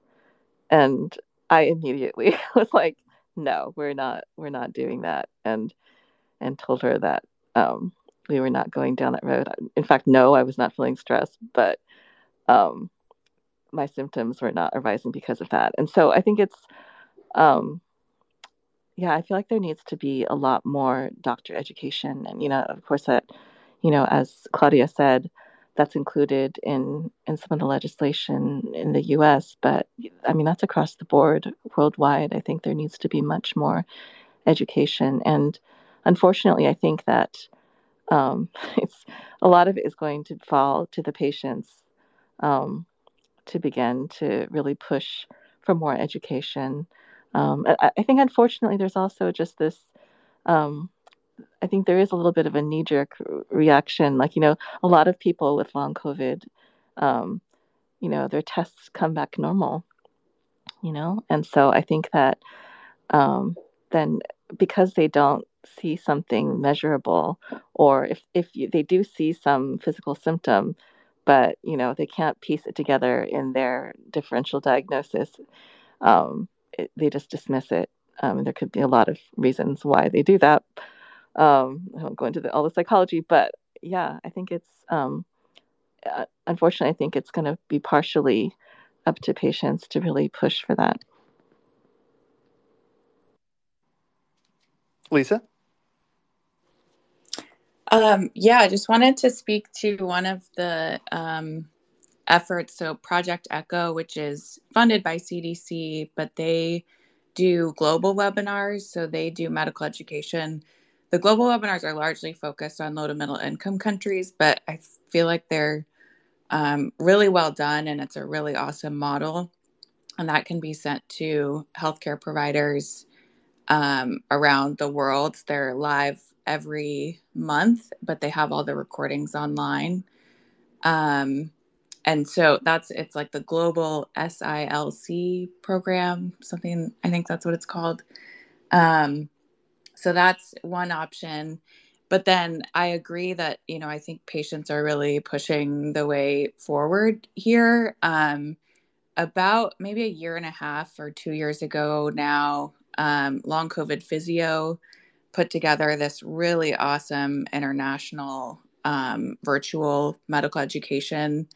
and I immediately was like, "No, we're not. We're not doing that," and and told her that um, we were not going down that road. In fact, no, I was not feeling stressed, but um, my symptoms were not arising because of that. And so I think it's, um, yeah, I feel like there needs to be a lot more doctor education. And, you know, of course, that, you know, as Claudia said, that's included in, in some of the legislation in the US. But I mean, that's across the board worldwide. I think there needs to be much more education. And unfortunately, I think that um, it's a lot of it is going to fall to the patients um, to begin to really push for more education. Um, I, I, think, unfortunately, there's also just this. Um, I think there is a little bit of a knee jerk reaction. Like, you know, a lot of people with long COVID, um, you know, their tests come back normal, you know? And so I think that um, then because they don't see something measurable or if, if you, they do see some physical symptom but you know they can't piece it together in their differential diagnosis um, it, they just dismiss it. Um, there could be a lot of reasons why they do that. Um, i won't go into the, all the psychology but yeah i think it's um, uh, unfortunately i think it's going to be partially up to patients to really push for that. Lisa um, yeah, I just wanted to speak to one of the um, efforts. So, Project Echo, which is funded by CDC, but they do global webinars. So, they do medical education. The global webinars are largely focused on low to middle income countries, but I feel like they're um, really well done and it's a really awesome model. And that can be sent to healthcare providers um, around the world. They're live every month, but they have all the recordings online. Um, and so that's it's like the global SILC program, something I think that's what it's called. Um, so that's one option. But then I agree that, you know, I think patients are really pushing the way forward here. Um, about maybe a year and a half or two years ago now, um, long COVID physio put together this really awesome international um, virtual medical education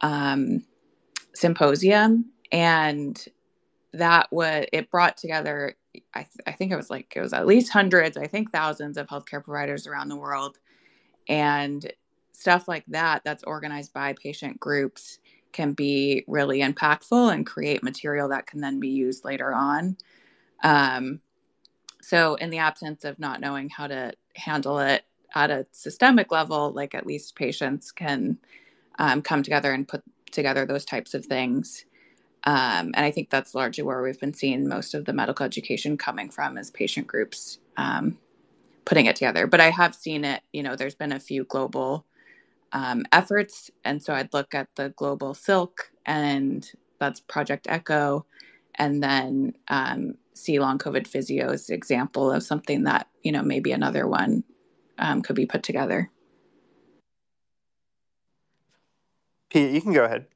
um, symposium. And that was it brought together I, th- I think it was like it was at least hundreds i think thousands of healthcare providers around the world. And stuff like that that's organized by patient groups can be really impactful and create material that can then be used later on. Um, so, in the absence of not knowing how to handle it at a systemic level, like at least patients can um, come together and put together those types of things. Um, and I think that's largely where we've been seeing most of the medical education coming from is patient groups um, putting it together. But I have seen it, you know, there's been a few global um, efforts. And so I'd look at the global silk and that's Project Echo. And then um, see long COVID physios example of something that, you know, maybe another one um, could be put together. Pete, you can go ahead.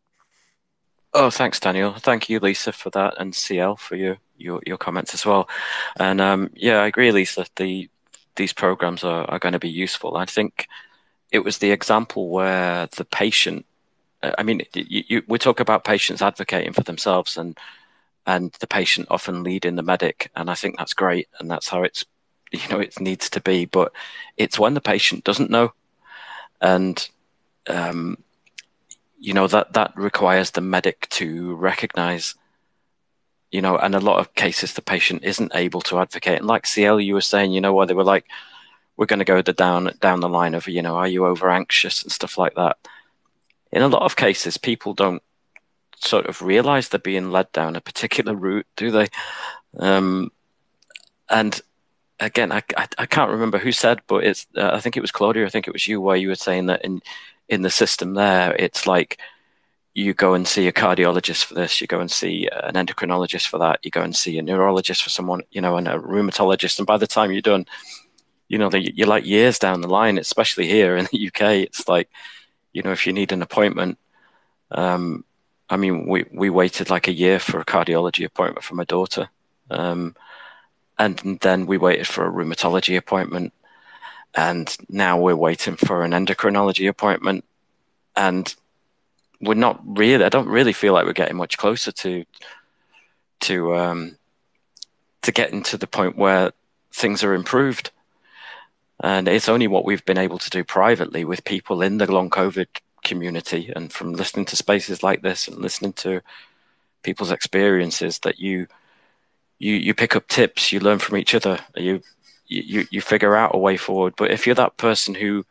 Oh, thanks, Daniel. Thank you, Lisa, for that, and CL for your your, your comments as well. And um, yeah, I agree, Lisa. The these programs are, are going to be useful. I think it was the example where the patient. I mean, you, you, we talk about patients advocating for themselves, and and the patient often leading the medic. And I think that's great. And that's how it's, you know, it needs to be. But it's when the patient doesn't know. And, um, you know, that, that requires the medic to recognize, you know, and a lot of cases the patient isn't able to advocate. And like CL, you were saying, you know, why they were like, we're going to go the down, down the line of, you know, are you over anxious and stuff like that. In a lot of cases, people don't sort of realize they're being led down a particular route, do they? Um, and again, I, I, I, can't remember who said, but it's uh, I think it was Claudia, I think it was you, where you were saying that in in the system there, it's like you go and see a cardiologist for this, you go and see an endocrinologist for that, you go and see a neurologist for someone, you know, and a rheumatologist. And by the time you're done, you know, you're like years down the line, especially here in the UK. It's like, you know, if you need an appointment, um, I mean, we, we waited like a year for a cardiology appointment for my daughter. Um, and then we waited for a rheumatology appointment. And now we're waiting for an endocrinology appointment. And we're not really. I don't really feel like we're getting much closer to to um, to getting to the point where things are improved. And it's only what we've been able to do privately with people in the long COVID community, and from listening to spaces like this and listening to people's experiences, that you you you pick up tips, you learn from each other, you you you figure out a way forward. But if you're that person who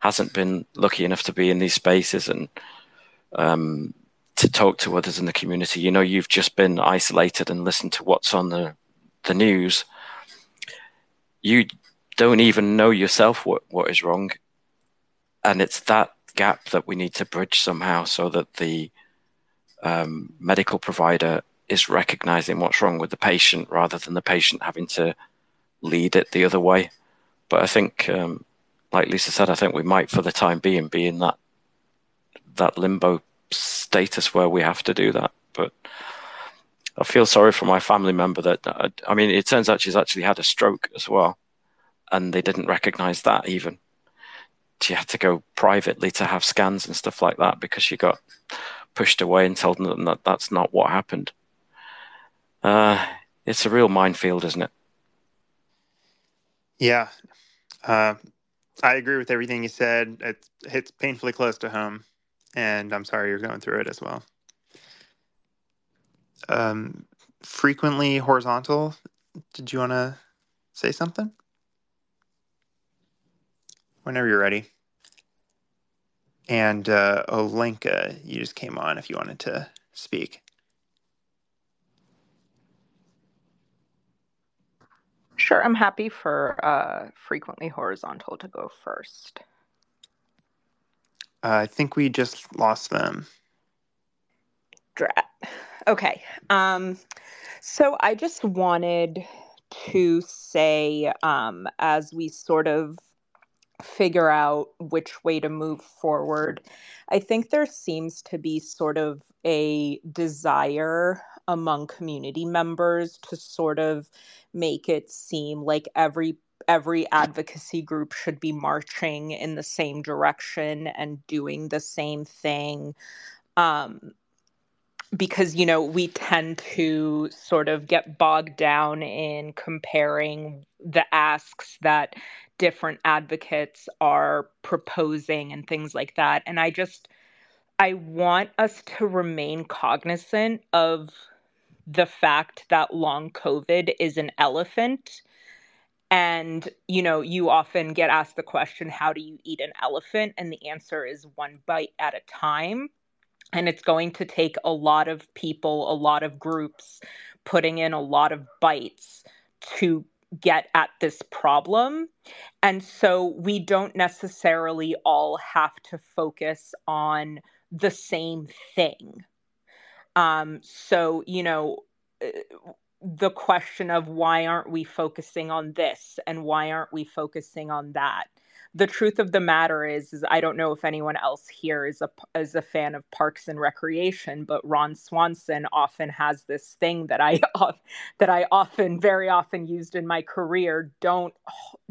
hasn't been lucky enough to be in these spaces and um, to talk to others in the community. You know, you've just been isolated and listened to what's on the the news. You don't even know yourself what what is wrong, and it's that gap that we need to bridge somehow, so that the um, medical provider is recognizing what's wrong with the patient rather than the patient having to lead it the other way. But I think, um, like Lisa said, I think we might, for the time being, be in that that limbo status where we have to do that. But I feel sorry for my family member that uh, I mean, it turns out she's actually had a stroke as well, and they didn't recognize that even. She had to go privately to have scans and stuff like that because she got pushed away and told them that that's not what happened. Uh, it's a real minefield, isn't it? Yeah. Uh, I agree with everything you said. It hits painfully close to home and I'm sorry you're going through it as well. Um, frequently horizontal. Did you want to say something? Whenever you're ready. And uh, Olenka, you just came on if you wanted to speak. Sure, I'm happy for uh, frequently horizontal to go first. Uh, I think we just lost them. Drat. Okay. Um, so I just wanted to say, um, as we sort of figure out which way to move forward, I think there seems to be sort of a desire among community members to sort of make it seem like every every advocacy group should be marching in the same direction and doing the same thing. Um, because, you know, we tend to sort of get bogged down in comparing the asks that different advocates are proposing and things like that. And I just, I want us to remain cognizant of the fact that long COVID is an elephant and, you know, you often get asked the question, how do you eat an elephant? And the answer is one bite at a time. And it's going to take a lot of people, a lot of groups putting in a lot of bites to get at this problem. And so we don't necessarily all have to focus on the same thing. Um, so, you know, uh, the question of why aren't we focusing on this and why aren't we focusing on that the truth of the matter is, is I don't know if anyone else here is a is a fan of Parks and Recreation, but Ron Swanson often has this thing that I that I often very often used in my career. Don't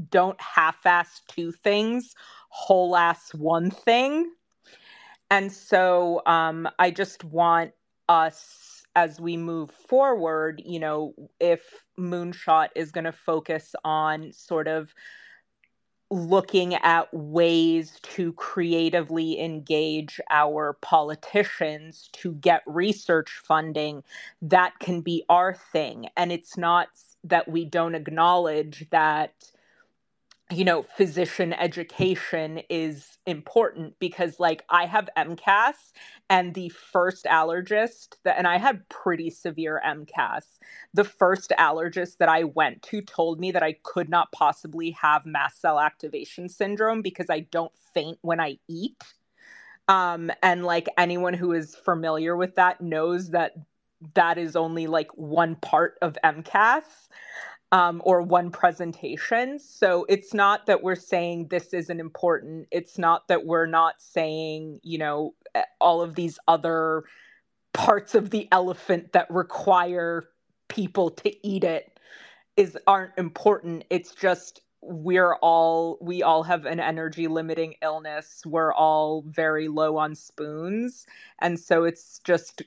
don't half-ass two things, whole-ass one thing. And so um, I just want us as we move forward, you know, if Moonshot is going to focus on sort of looking at ways to creatively engage our politicians to get research funding, that can be our thing. And it's not that we don't acknowledge that you know, physician education is important because, like, I have MCAS, and the first allergist that, and I had pretty severe MCAS. The first allergist that I went to told me that I could not possibly have mast cell activation syndrome because I don't faint when I eat. Um, and like anyone who is familiar with that knows that that is only like one part of MCAS um, or one presentation. So it's not that we're saying this isn't important. It's not that we're not saying, you know, all of these other parts of the elephant that require people to eat it is aren't important. It's just we're all we all have an energy limiting illness. We're all very low on spoons. And so it's just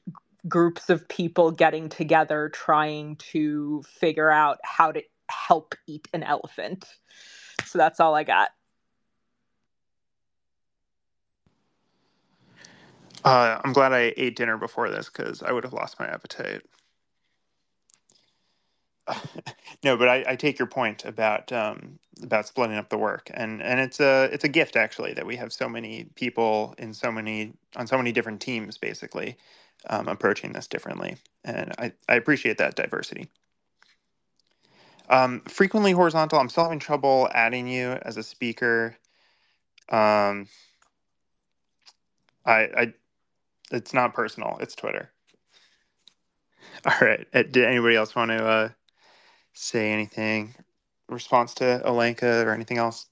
groups of people getting together trying to figure out how to help eat an elephant. So that's all I got. Uh, I'm glad I ate dinner before this because I would have lost my appetite. no, but I, I, take your point about um, about splitting up the work, and and it's a it's a gift actually that we have so many people in so many on so many different teams basically um, approaching this differently, and I, I appreciate that diversity. Um, frequently horizontal. I'm still having trouble adding you as a speaker. Um, I, I, it's not personal. It's Twitter. All right. Uh, did anybody else want to uh, say anything? Response to Olenka or anything else?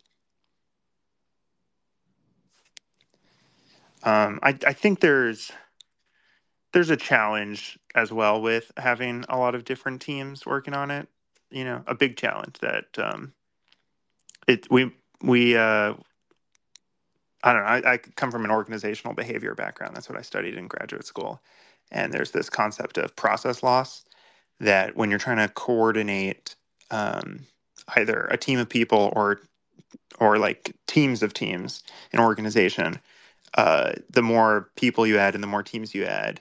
Um, I, I think there's there's a challenge as well with having a lot of different teams working on it. You know, a big challenge that um, it we we uh, I don't know. I, I come from an organizational behavior background. That's what I studied in graduate school, and there's this concept of process loss that when you're trying to coordinate um, either a team of people or or like teams of teams, in an organization, uh, the more people you add and the more teams you add,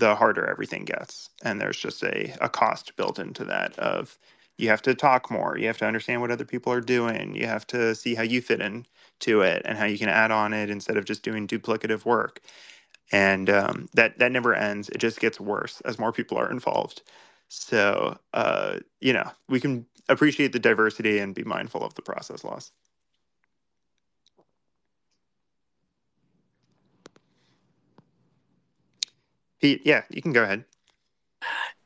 the harder everything gets. And there's just a, a cost built into that of you have to talk more, you have to understand what other people are doing, you have to see how you fit into it and how you can add on it instead of just doing duplicative work. And um, that that never ends. It just gets worse as more people are involved. So uh, you know we can appreciate the diversity and be mindful of the process loss. Pete, yeah, you can go ahead.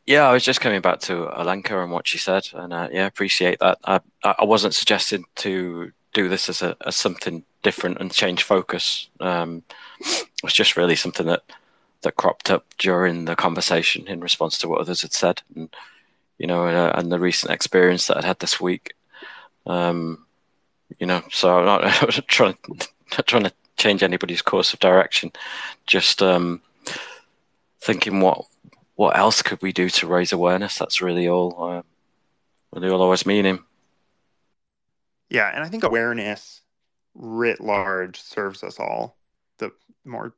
Yeah, I was just coming back to Olenka and what she said, and uh, yeah, appreciate that. I I wasn't suggesting to do this as a as something different and change focus. Um, it was just really something that that cropped up during the conversation in response to what others had said, and you know, uh, and the recent experience that I'd had this week. Um, you know, so I'm not trying not trying to change anybody's course of direction, just um, thinking what what else could we do to raise awareness? That's really all. Uh, really all I was meaning. Yeah, and I think awareness writ large serves us all. The more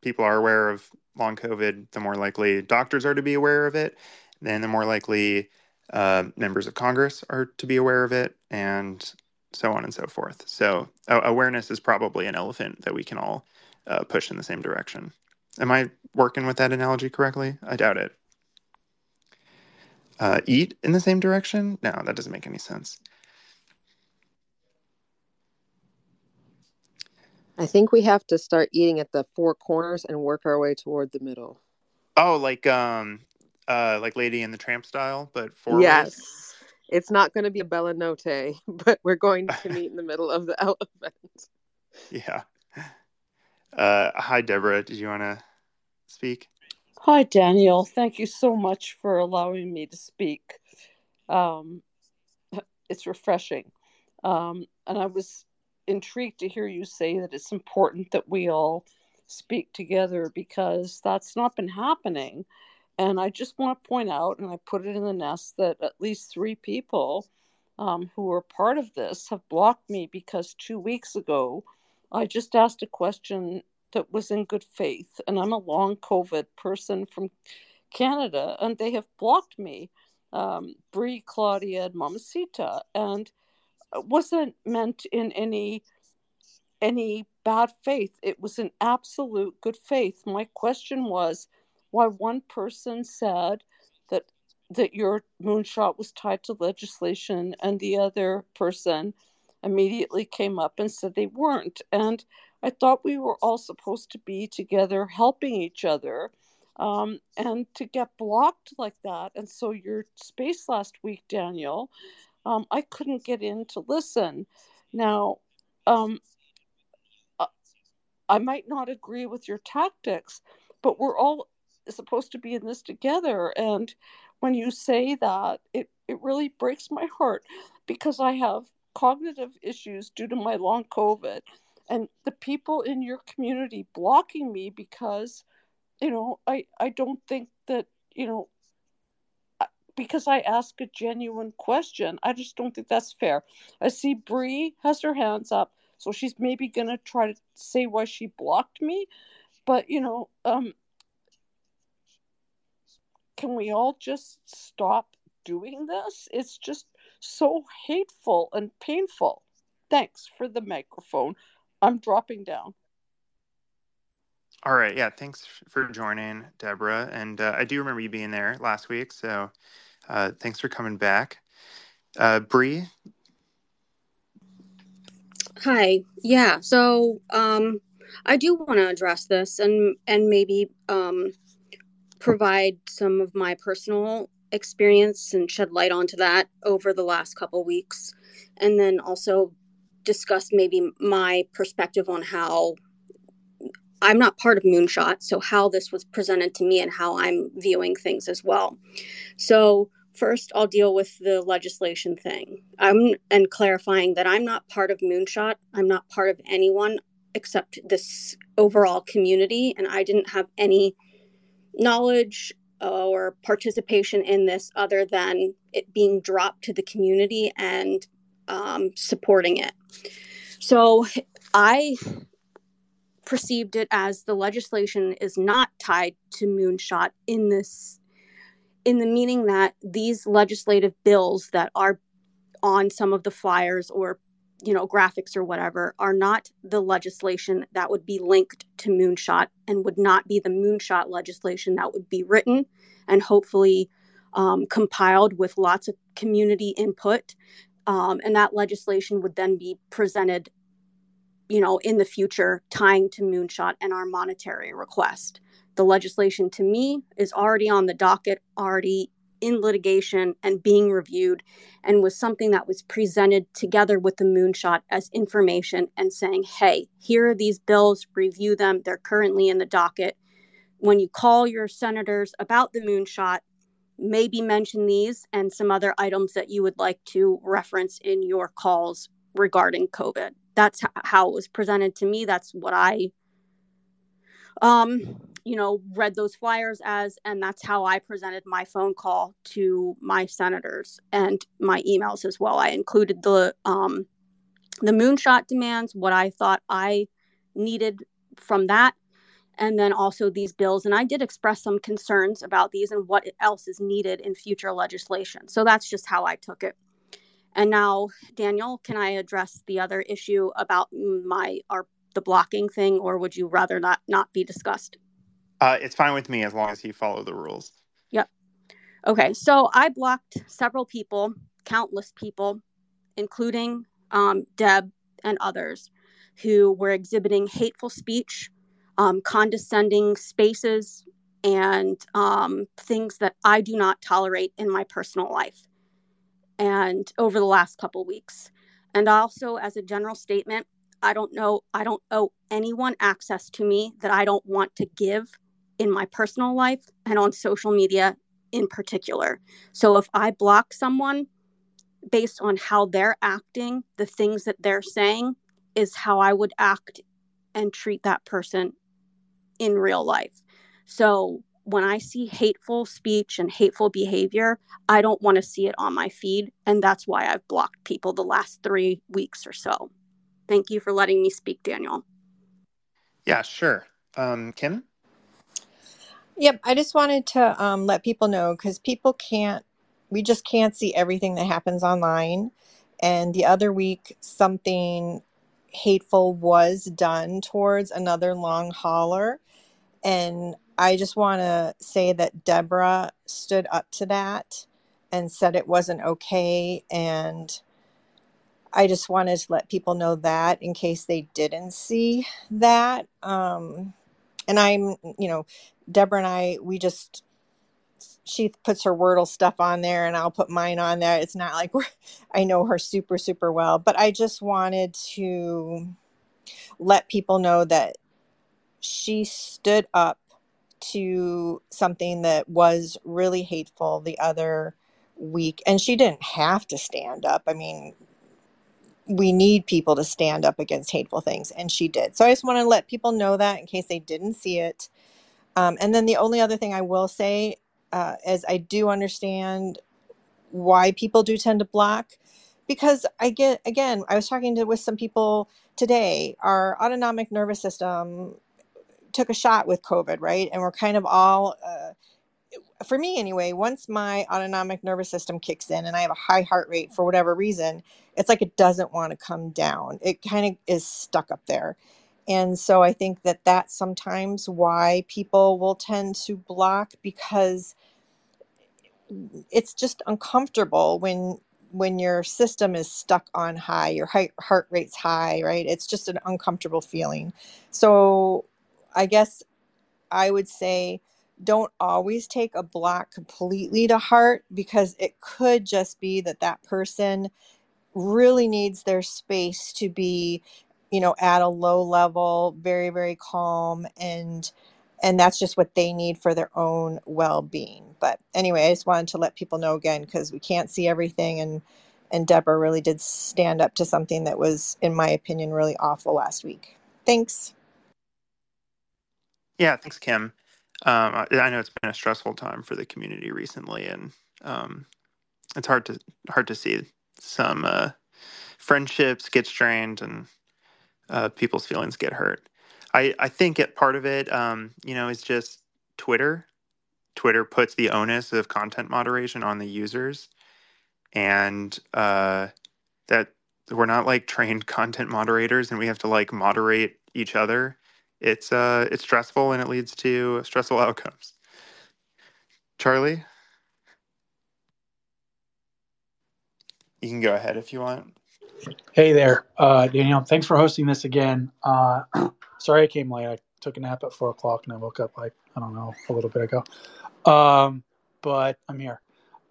people are aware of long COVID, the more likely doctors are to be aware of it. Then the more likely uh, members of Congress are to be aware of it, and so on and so forth. So uh, awareness is probably an elephant that we can all uh, push in the same direction. Am I working with that analogy correctly? I doubt it. Uh, eat in the same direction? No, that doesn't make any sense. I think we have to start eating at the four corners and work our way toward the middle. Oh, like um, uh, like Lady in the Tramp style, but forward. Yes, it's not going to be a bella notte, but we're going to meet in the middle of the elephant. Yeah. Uh, hi, Deborah. Did you want to speak? Hi, Daniel. Thank you so much for allowing me to speak. Um, it's refreshing. Um, and I was intrigued to hear you say that it's important that we all speak together because that's not been happening. And I just want to point out, and I put it in the nest, that at least three people um, who were part of this have blocked me because two weeks ago I just asked a question that was in good faith. And I'm a long COVID person from Canada, and they have blocked me, um, Bree, Claudia, and Mamacita, and wasn't meant in any any bad faith. It was an absolute good faith. My question was why one person said that that your moonshot was tied to legislation, and the other person immediately came up and said they weren't. And I thought we were all supposed to be together helping each other. Um, and to get blocked like that. And so your space last week, Daniel, um, I couldn't get in to listen. Now, um, uh, I might not agree with your tactics, but we're all supposed to be in this together. And when you say that, it, it really breaks my heart because I have cognitive issues due to my long COVID. And the people in your community blocking me because, you know, I, I don't think that, you know, because I ask a genuine question. I just don't think that's fair. I see Bree has her hands up, so she's maybe gonna try to say why she blocked me. But you know, um, can we all just stop doing this? It's just so hateful and painful. Thanks for the microphone. I'm dropping down. All right. Yeah. Thanks for joining, Deborah. And uh, I do remember you being there last week. So uh, thanks for coming back. Uh, Bree? Hi. Yeah. So um, I do want to address this and and maybe um, provide some of my personal experience and shed light onto that over the last couple weeks, and then also discuss maybe my perspective on how I'm not part of Moonshot, so how this was presented to me and how I'm viewing things as well. So first I'll deal with the legislation thing. I'm and clarifying that I'm not part of Moonshot. I'm not part of anyone except this overall community and I didn't have any knowledge or participation in this other than it being dropped to the community and um, supporting it. So I perceived it as the legislation is not tied to moonshot in this in the meaning that these legislative bills that are on some of the flyers or you know graphics or whatever are not the legislation that would be linked to moonshot and would not be the moonshot legislation that would be written and hopefully um, compiled with lots of community input um, and that legislation would then be presented you know, in the future tying to Moonshot and our monetary request. The legislation to me is already on the docket, already in litigation and being reviewed, and was something that was presented together with the Moonshot as information and saying, hey, here are these bills, review them. They're currently in the docket. When you call your senators about the Moonshot, maybe mention these and some other items that you would like to reference in your calls regarding COVID that's how it was presented to me that's what i um you know read those flyers as and that's how i presented my phone call to my senators and my emails as well. I included the um the moonshot demands what i thought i needed from that and then also these bills. And i did express some concerns about these and what else is needed in future legislation. So that's just how i took it. And now, Daniel, can I address the other issue about my our the blocking thing, or would you rather not not be discussed? Uh, it's fine with me as long as you follow the rules. Yep. Okay, so I blocked several people, countless people, including um, Deb and others, who were exhibiting hateful speech, um, condescending spaces, and um, things that I do not tolerate in my personal life and over the last couple weeks. And also, as a general statement, I don't know, I don't owe anyone access to me that I don't want to give in my personal life and on social media in particular. So if I block someone based on how they're acting, the things that they're saying is how I would act and treat that person in real life. So when I see hateful speech and hateful behavior, I don't want to see it on my feed. And that's why I've blocked people the last three weeks or so. Thank you for letting me speak, Daniel. Yeah, sure. Um, Kim? Yep, I just wanted to um, let people know because people can't, we just can't see everything that happens online. And the other week, something hateful was done towards another long hauler. And I just want to say that Deborah stood up to that and said it wasn't okay. And I just wanted to let people know that in case they didn't see that. Um, and I'm, you know, Deborah and I, we just, she puts her Wordle stuff on there and I'll put mine on there. It's not like I know her super, super well, but I just wanted to let people know that she stood up to something that was really hateful the other week. And she didn't have to stand up. I mean, we need people to stand up against hateful things, and she did. So I just want to let people know that in case they didn't see it. Um, and then the only other thing I will say uh, is I do understand why people do tend to block because I get again I was talking to with some people today our autonomic nervous system took a shot with COVID right and we're kind of all uh, for me anyway, once my autonomic nervous system kicks in and I have a high heart rate for whatever reason, it's like it doesn't want to come down. It kind of is stuck up there. And so I think that that's sometimes why people will tend to block because it's just uncomfortable when when your system is stuck on high, your heart rate's high, right? It's just an uncomfortable feeling. So I guess I would say don't always take a block completely to heart because it could just be that that person really needs their space to be you know at a low level very very calm and and that's just what they need for their own well-being. But anyway i just wanted to let people know again because we can't see everything and and deborah really did stand up to something that was in my opinion really awful last week. Thanks. Yeah thanks kim. Um, I, know it's been a stressful time for the community recently, and um, it's hard to hard to see some uh, friendships get strained and uh, people's feelings get hurt. I I think it, part of it, um, you know, is just Twitter. Twitter puts the onus of content moderation on the users, and uh, that we're not like trained content moderators, and we have to like moderate each other it's uh it's stressful and it leads to stressful outcomes. Charlie, you can go ahead if you want. Hey there, uh, Daniel. Thanks for hosting this again. Uh, sorry I came late. I took a nap at four o'clock and I woke up like I don't know a little bit ago. Um, but I'm here.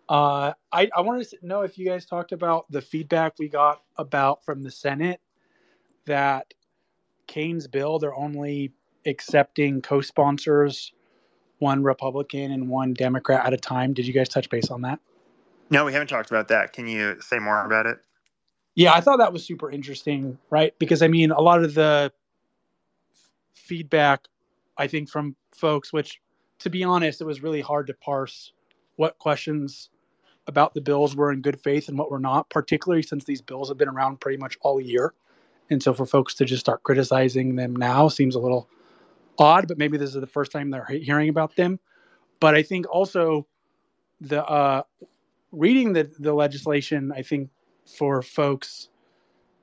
Uh, I, I wanted to know if you guys talked about the feedback we got about from the Senate that Kaine's bill, they're only accepting co-sponsors, one Republican and one Democrat at a time. Did you guys touch base on that? No, we haven't talked about that. Can you say more about it? Yeah, I thought that was super interesting, right? Because I mean, a lot of the feedback, I think, from folks, which to be honest, it was really hard to parse what questions about the bills were in good faith and what were not, particularly since these bills have been around pretty much all year. And so for folks to just start criticizing them now seems a little odd, but maybe this is the first time they're hearing about them. But I think also the uh, reading the, the legislation, I think for folks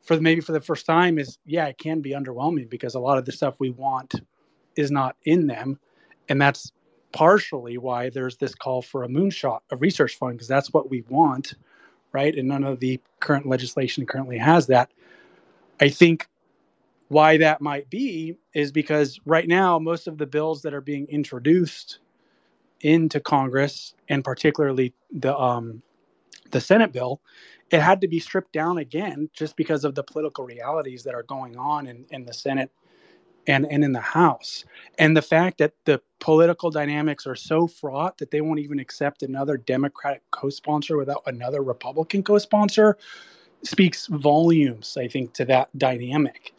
for maybe for the first time is yeah, it can be underwhelming because a lot of the stuff we want is not in them. And that's partially why there's this call for a moonshot, a research fund, because that's what we want, right? And none of the current legislation currently has that. I think why that might be is because right now, most of the bills that are being introduced into Congress, and particularly the um, the Senate bill, it had to be stripped down again just because of the political realities that are going on in, in the Senate and, and in the House. And the fact that the political dynamics are so fraught that they won't even accept another Democratic co sponsor without another Republican co sponsor speaks volumes, I think, to that dynamic.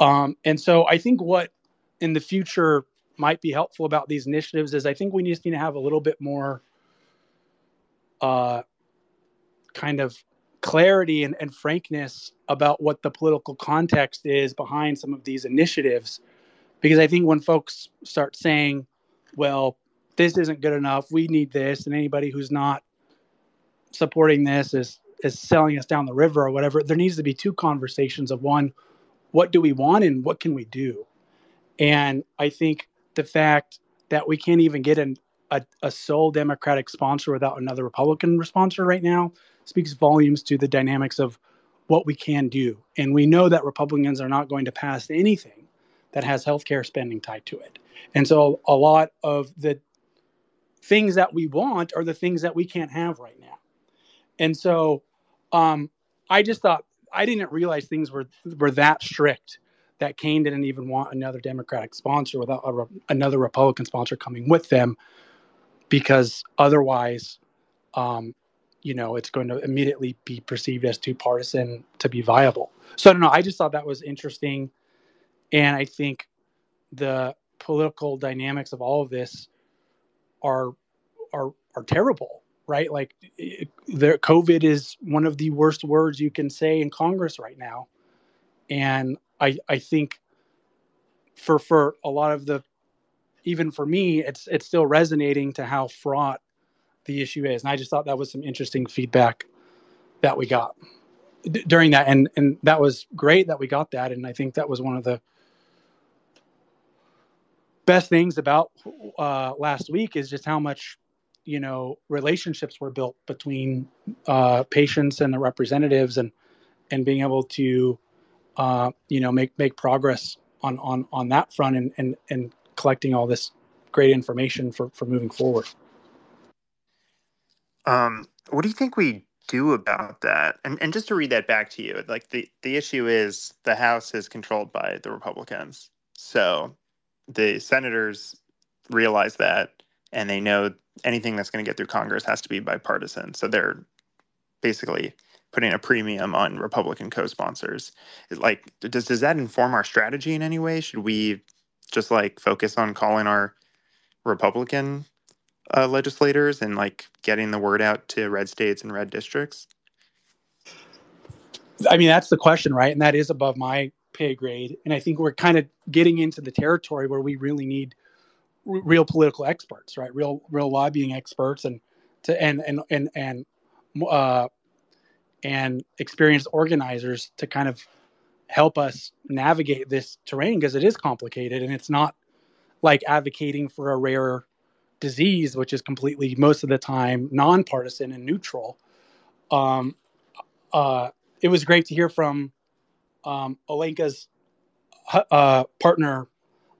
Um, and so I think what in the future might be helpful about these initiatives is I think we just need to have a little bit more uh, kind of clarity and, and frankness about what the political context is behind some of these initiatives. Because I think when folks start saying, well, this isn't good enough, we need this, and anybody who's not supporting this is is selling us down the river or whatever, there needs to be two conversations of one, what do we want and what can we do? And I think the fact that we can't even get an, a, a sole Democratic sponsor without another Republican sponsor right now speaks volumes to the dynamics of what we can do. And we know that Republicans are not going to pass anything that has healthcare spending tied to it. And so a lot of the things that we want are the things that we can't have right now. And so um, I just thought I didn't realize things were were that strict that Kaine didn't even want another Democratic sponsor without a, another Republican sponsor coming with them because otherwise um, you know it's going to immediately be perceived as too partisan to be viable. So I don't know. I just thought that was interesting, and I think the political dynamics of all of this are are are terrible, right? Like the COVID is one of the worst words you can say in Congress right now, and I I think for for a lot of the even for me it's it's still resonating to how fraught the issue is. And I just thought that was some interesting feedback that we got d- during that. And, and that was great that we got that. And I think that was one of the best things about uh, last week is just how much, you know, relationships were built between uh, patients and the representatives and, and being able to, uh, you know, make, make progress on, on, on that front and, and, and collecting all this great information for, for moving forward. Um, what do you think we do about that? And and just to read that back to you, like the the issue is the House is controlled by the Republicans, so the senators realize that, and they know anything that's going to get through Congress has to be bipartisan. So they're basically putting a premium on Republican co-sponsors. Like, does does that inform our strategy in any way? Should we just like focus on calling our Republican uh, legislators and like getting the word out to red states and red districts? I mean, that's the question, right? And that is above my pay grade. And I think we're kind of getting into the territory where we really need r- real political experts, right? Real, real lobbying experts, and to and and and and uh, and experienced organizers to kind of help us navigate this terrain because it is complicated and it's not like advocating for a rare disease, which is completely most of the time nonpartisan and neutral. Um, uh, it was great to hear from um, Olenka's uh, partner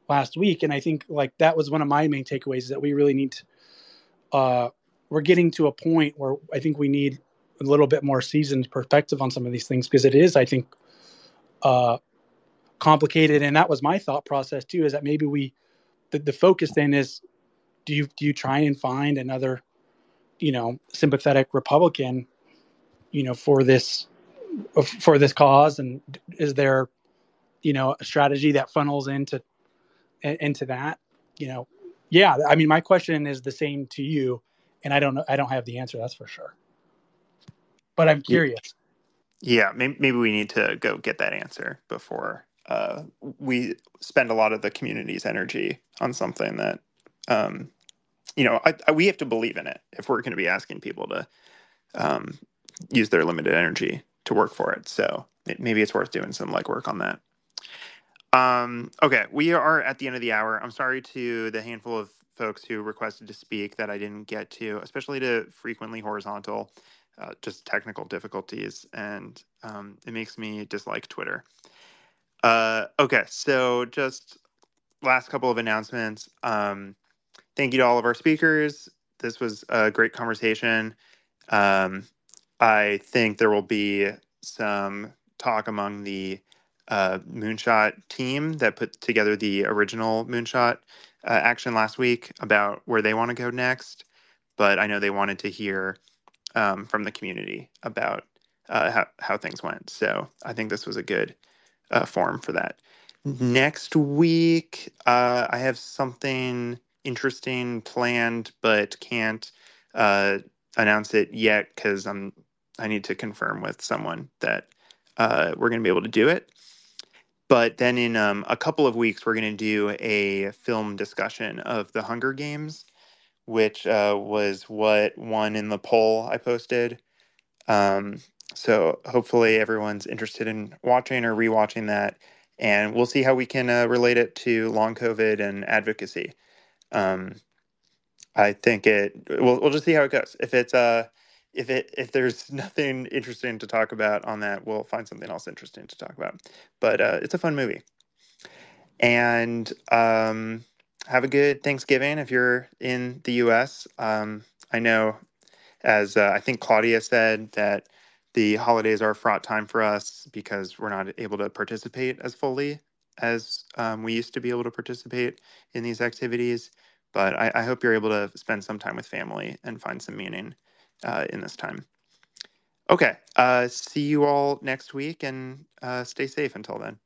last week, and I think like that was one of my main takeaways is that we really need. To, uh, we're getting to a point where I think we need a little bit more seasoned perspective on some of these things because it is, I think, uh, complicated. And that was my thought process too. Is that maybe we the, the focus then is do you do you try and find another you know sympathetic republican you know for this for this cause and is there you know a strategy that funnels into into that you know yeah i mean my question is the same to you and i don't know i don't have the answer that's for sure but i'm curious yeah maybe, maybe we need to go get that answer before uh, we spend a lot of the community's energy on something that um, you know, I, I, we have to believe in it if we're going to be asking people to um, use their limited energy to work for it. So it, maybe it's worth doing some legwork on that. Um, okay, we are at the end of the hour. I'm sorry to the handful of folks who requested to speak that I didn't get to, especially to frequently horizontal, uh, just technical difficulties, and um, it makes me dislike Twitter. Uh, okay, so just last couple of announcements. Um, thank you to all of our speakers. This was a great conversation. Um, I think there will be some talk among the uh, Moonshot team that put together the original Moonshot uh, action last week about where they want to go next. But I know they wanted to hear um, from the community about uh, how, how things went. So I think this was a good uh, forum for that. Next week, uh, I have something interesting planned, but can't uh, announce it yet because I'm I need to confirm with someone that uh, we're going to be able to do it. But then in um, a couple of weeks, we're going to do a film discussion of the Hunger Games, which uh, was what won in the poll I posted. Um, so hopefully everyone's interested in watching or rewatching that, and we'll see how we can uh, relate it to long COVID and advocacy. Um, I think it. We'll we'll just see how it goes. If it's uh if it if there's nothing interesting to talk about on that, we'll find something else interesting to talk about. But uh, it's a fun movie. And um, have a good Thanksgiving if you're in the U.S. Um, I know, as uh, I think Claudia said, that the holidays are a fraught time for us because we're not able to participate as fully as um, we used to be able to participate in these activities. But I, I, hope you're able to spend some time with family and find some meaning uh, in this time. Okay, uh, see you all next week and uh, stay safe until then.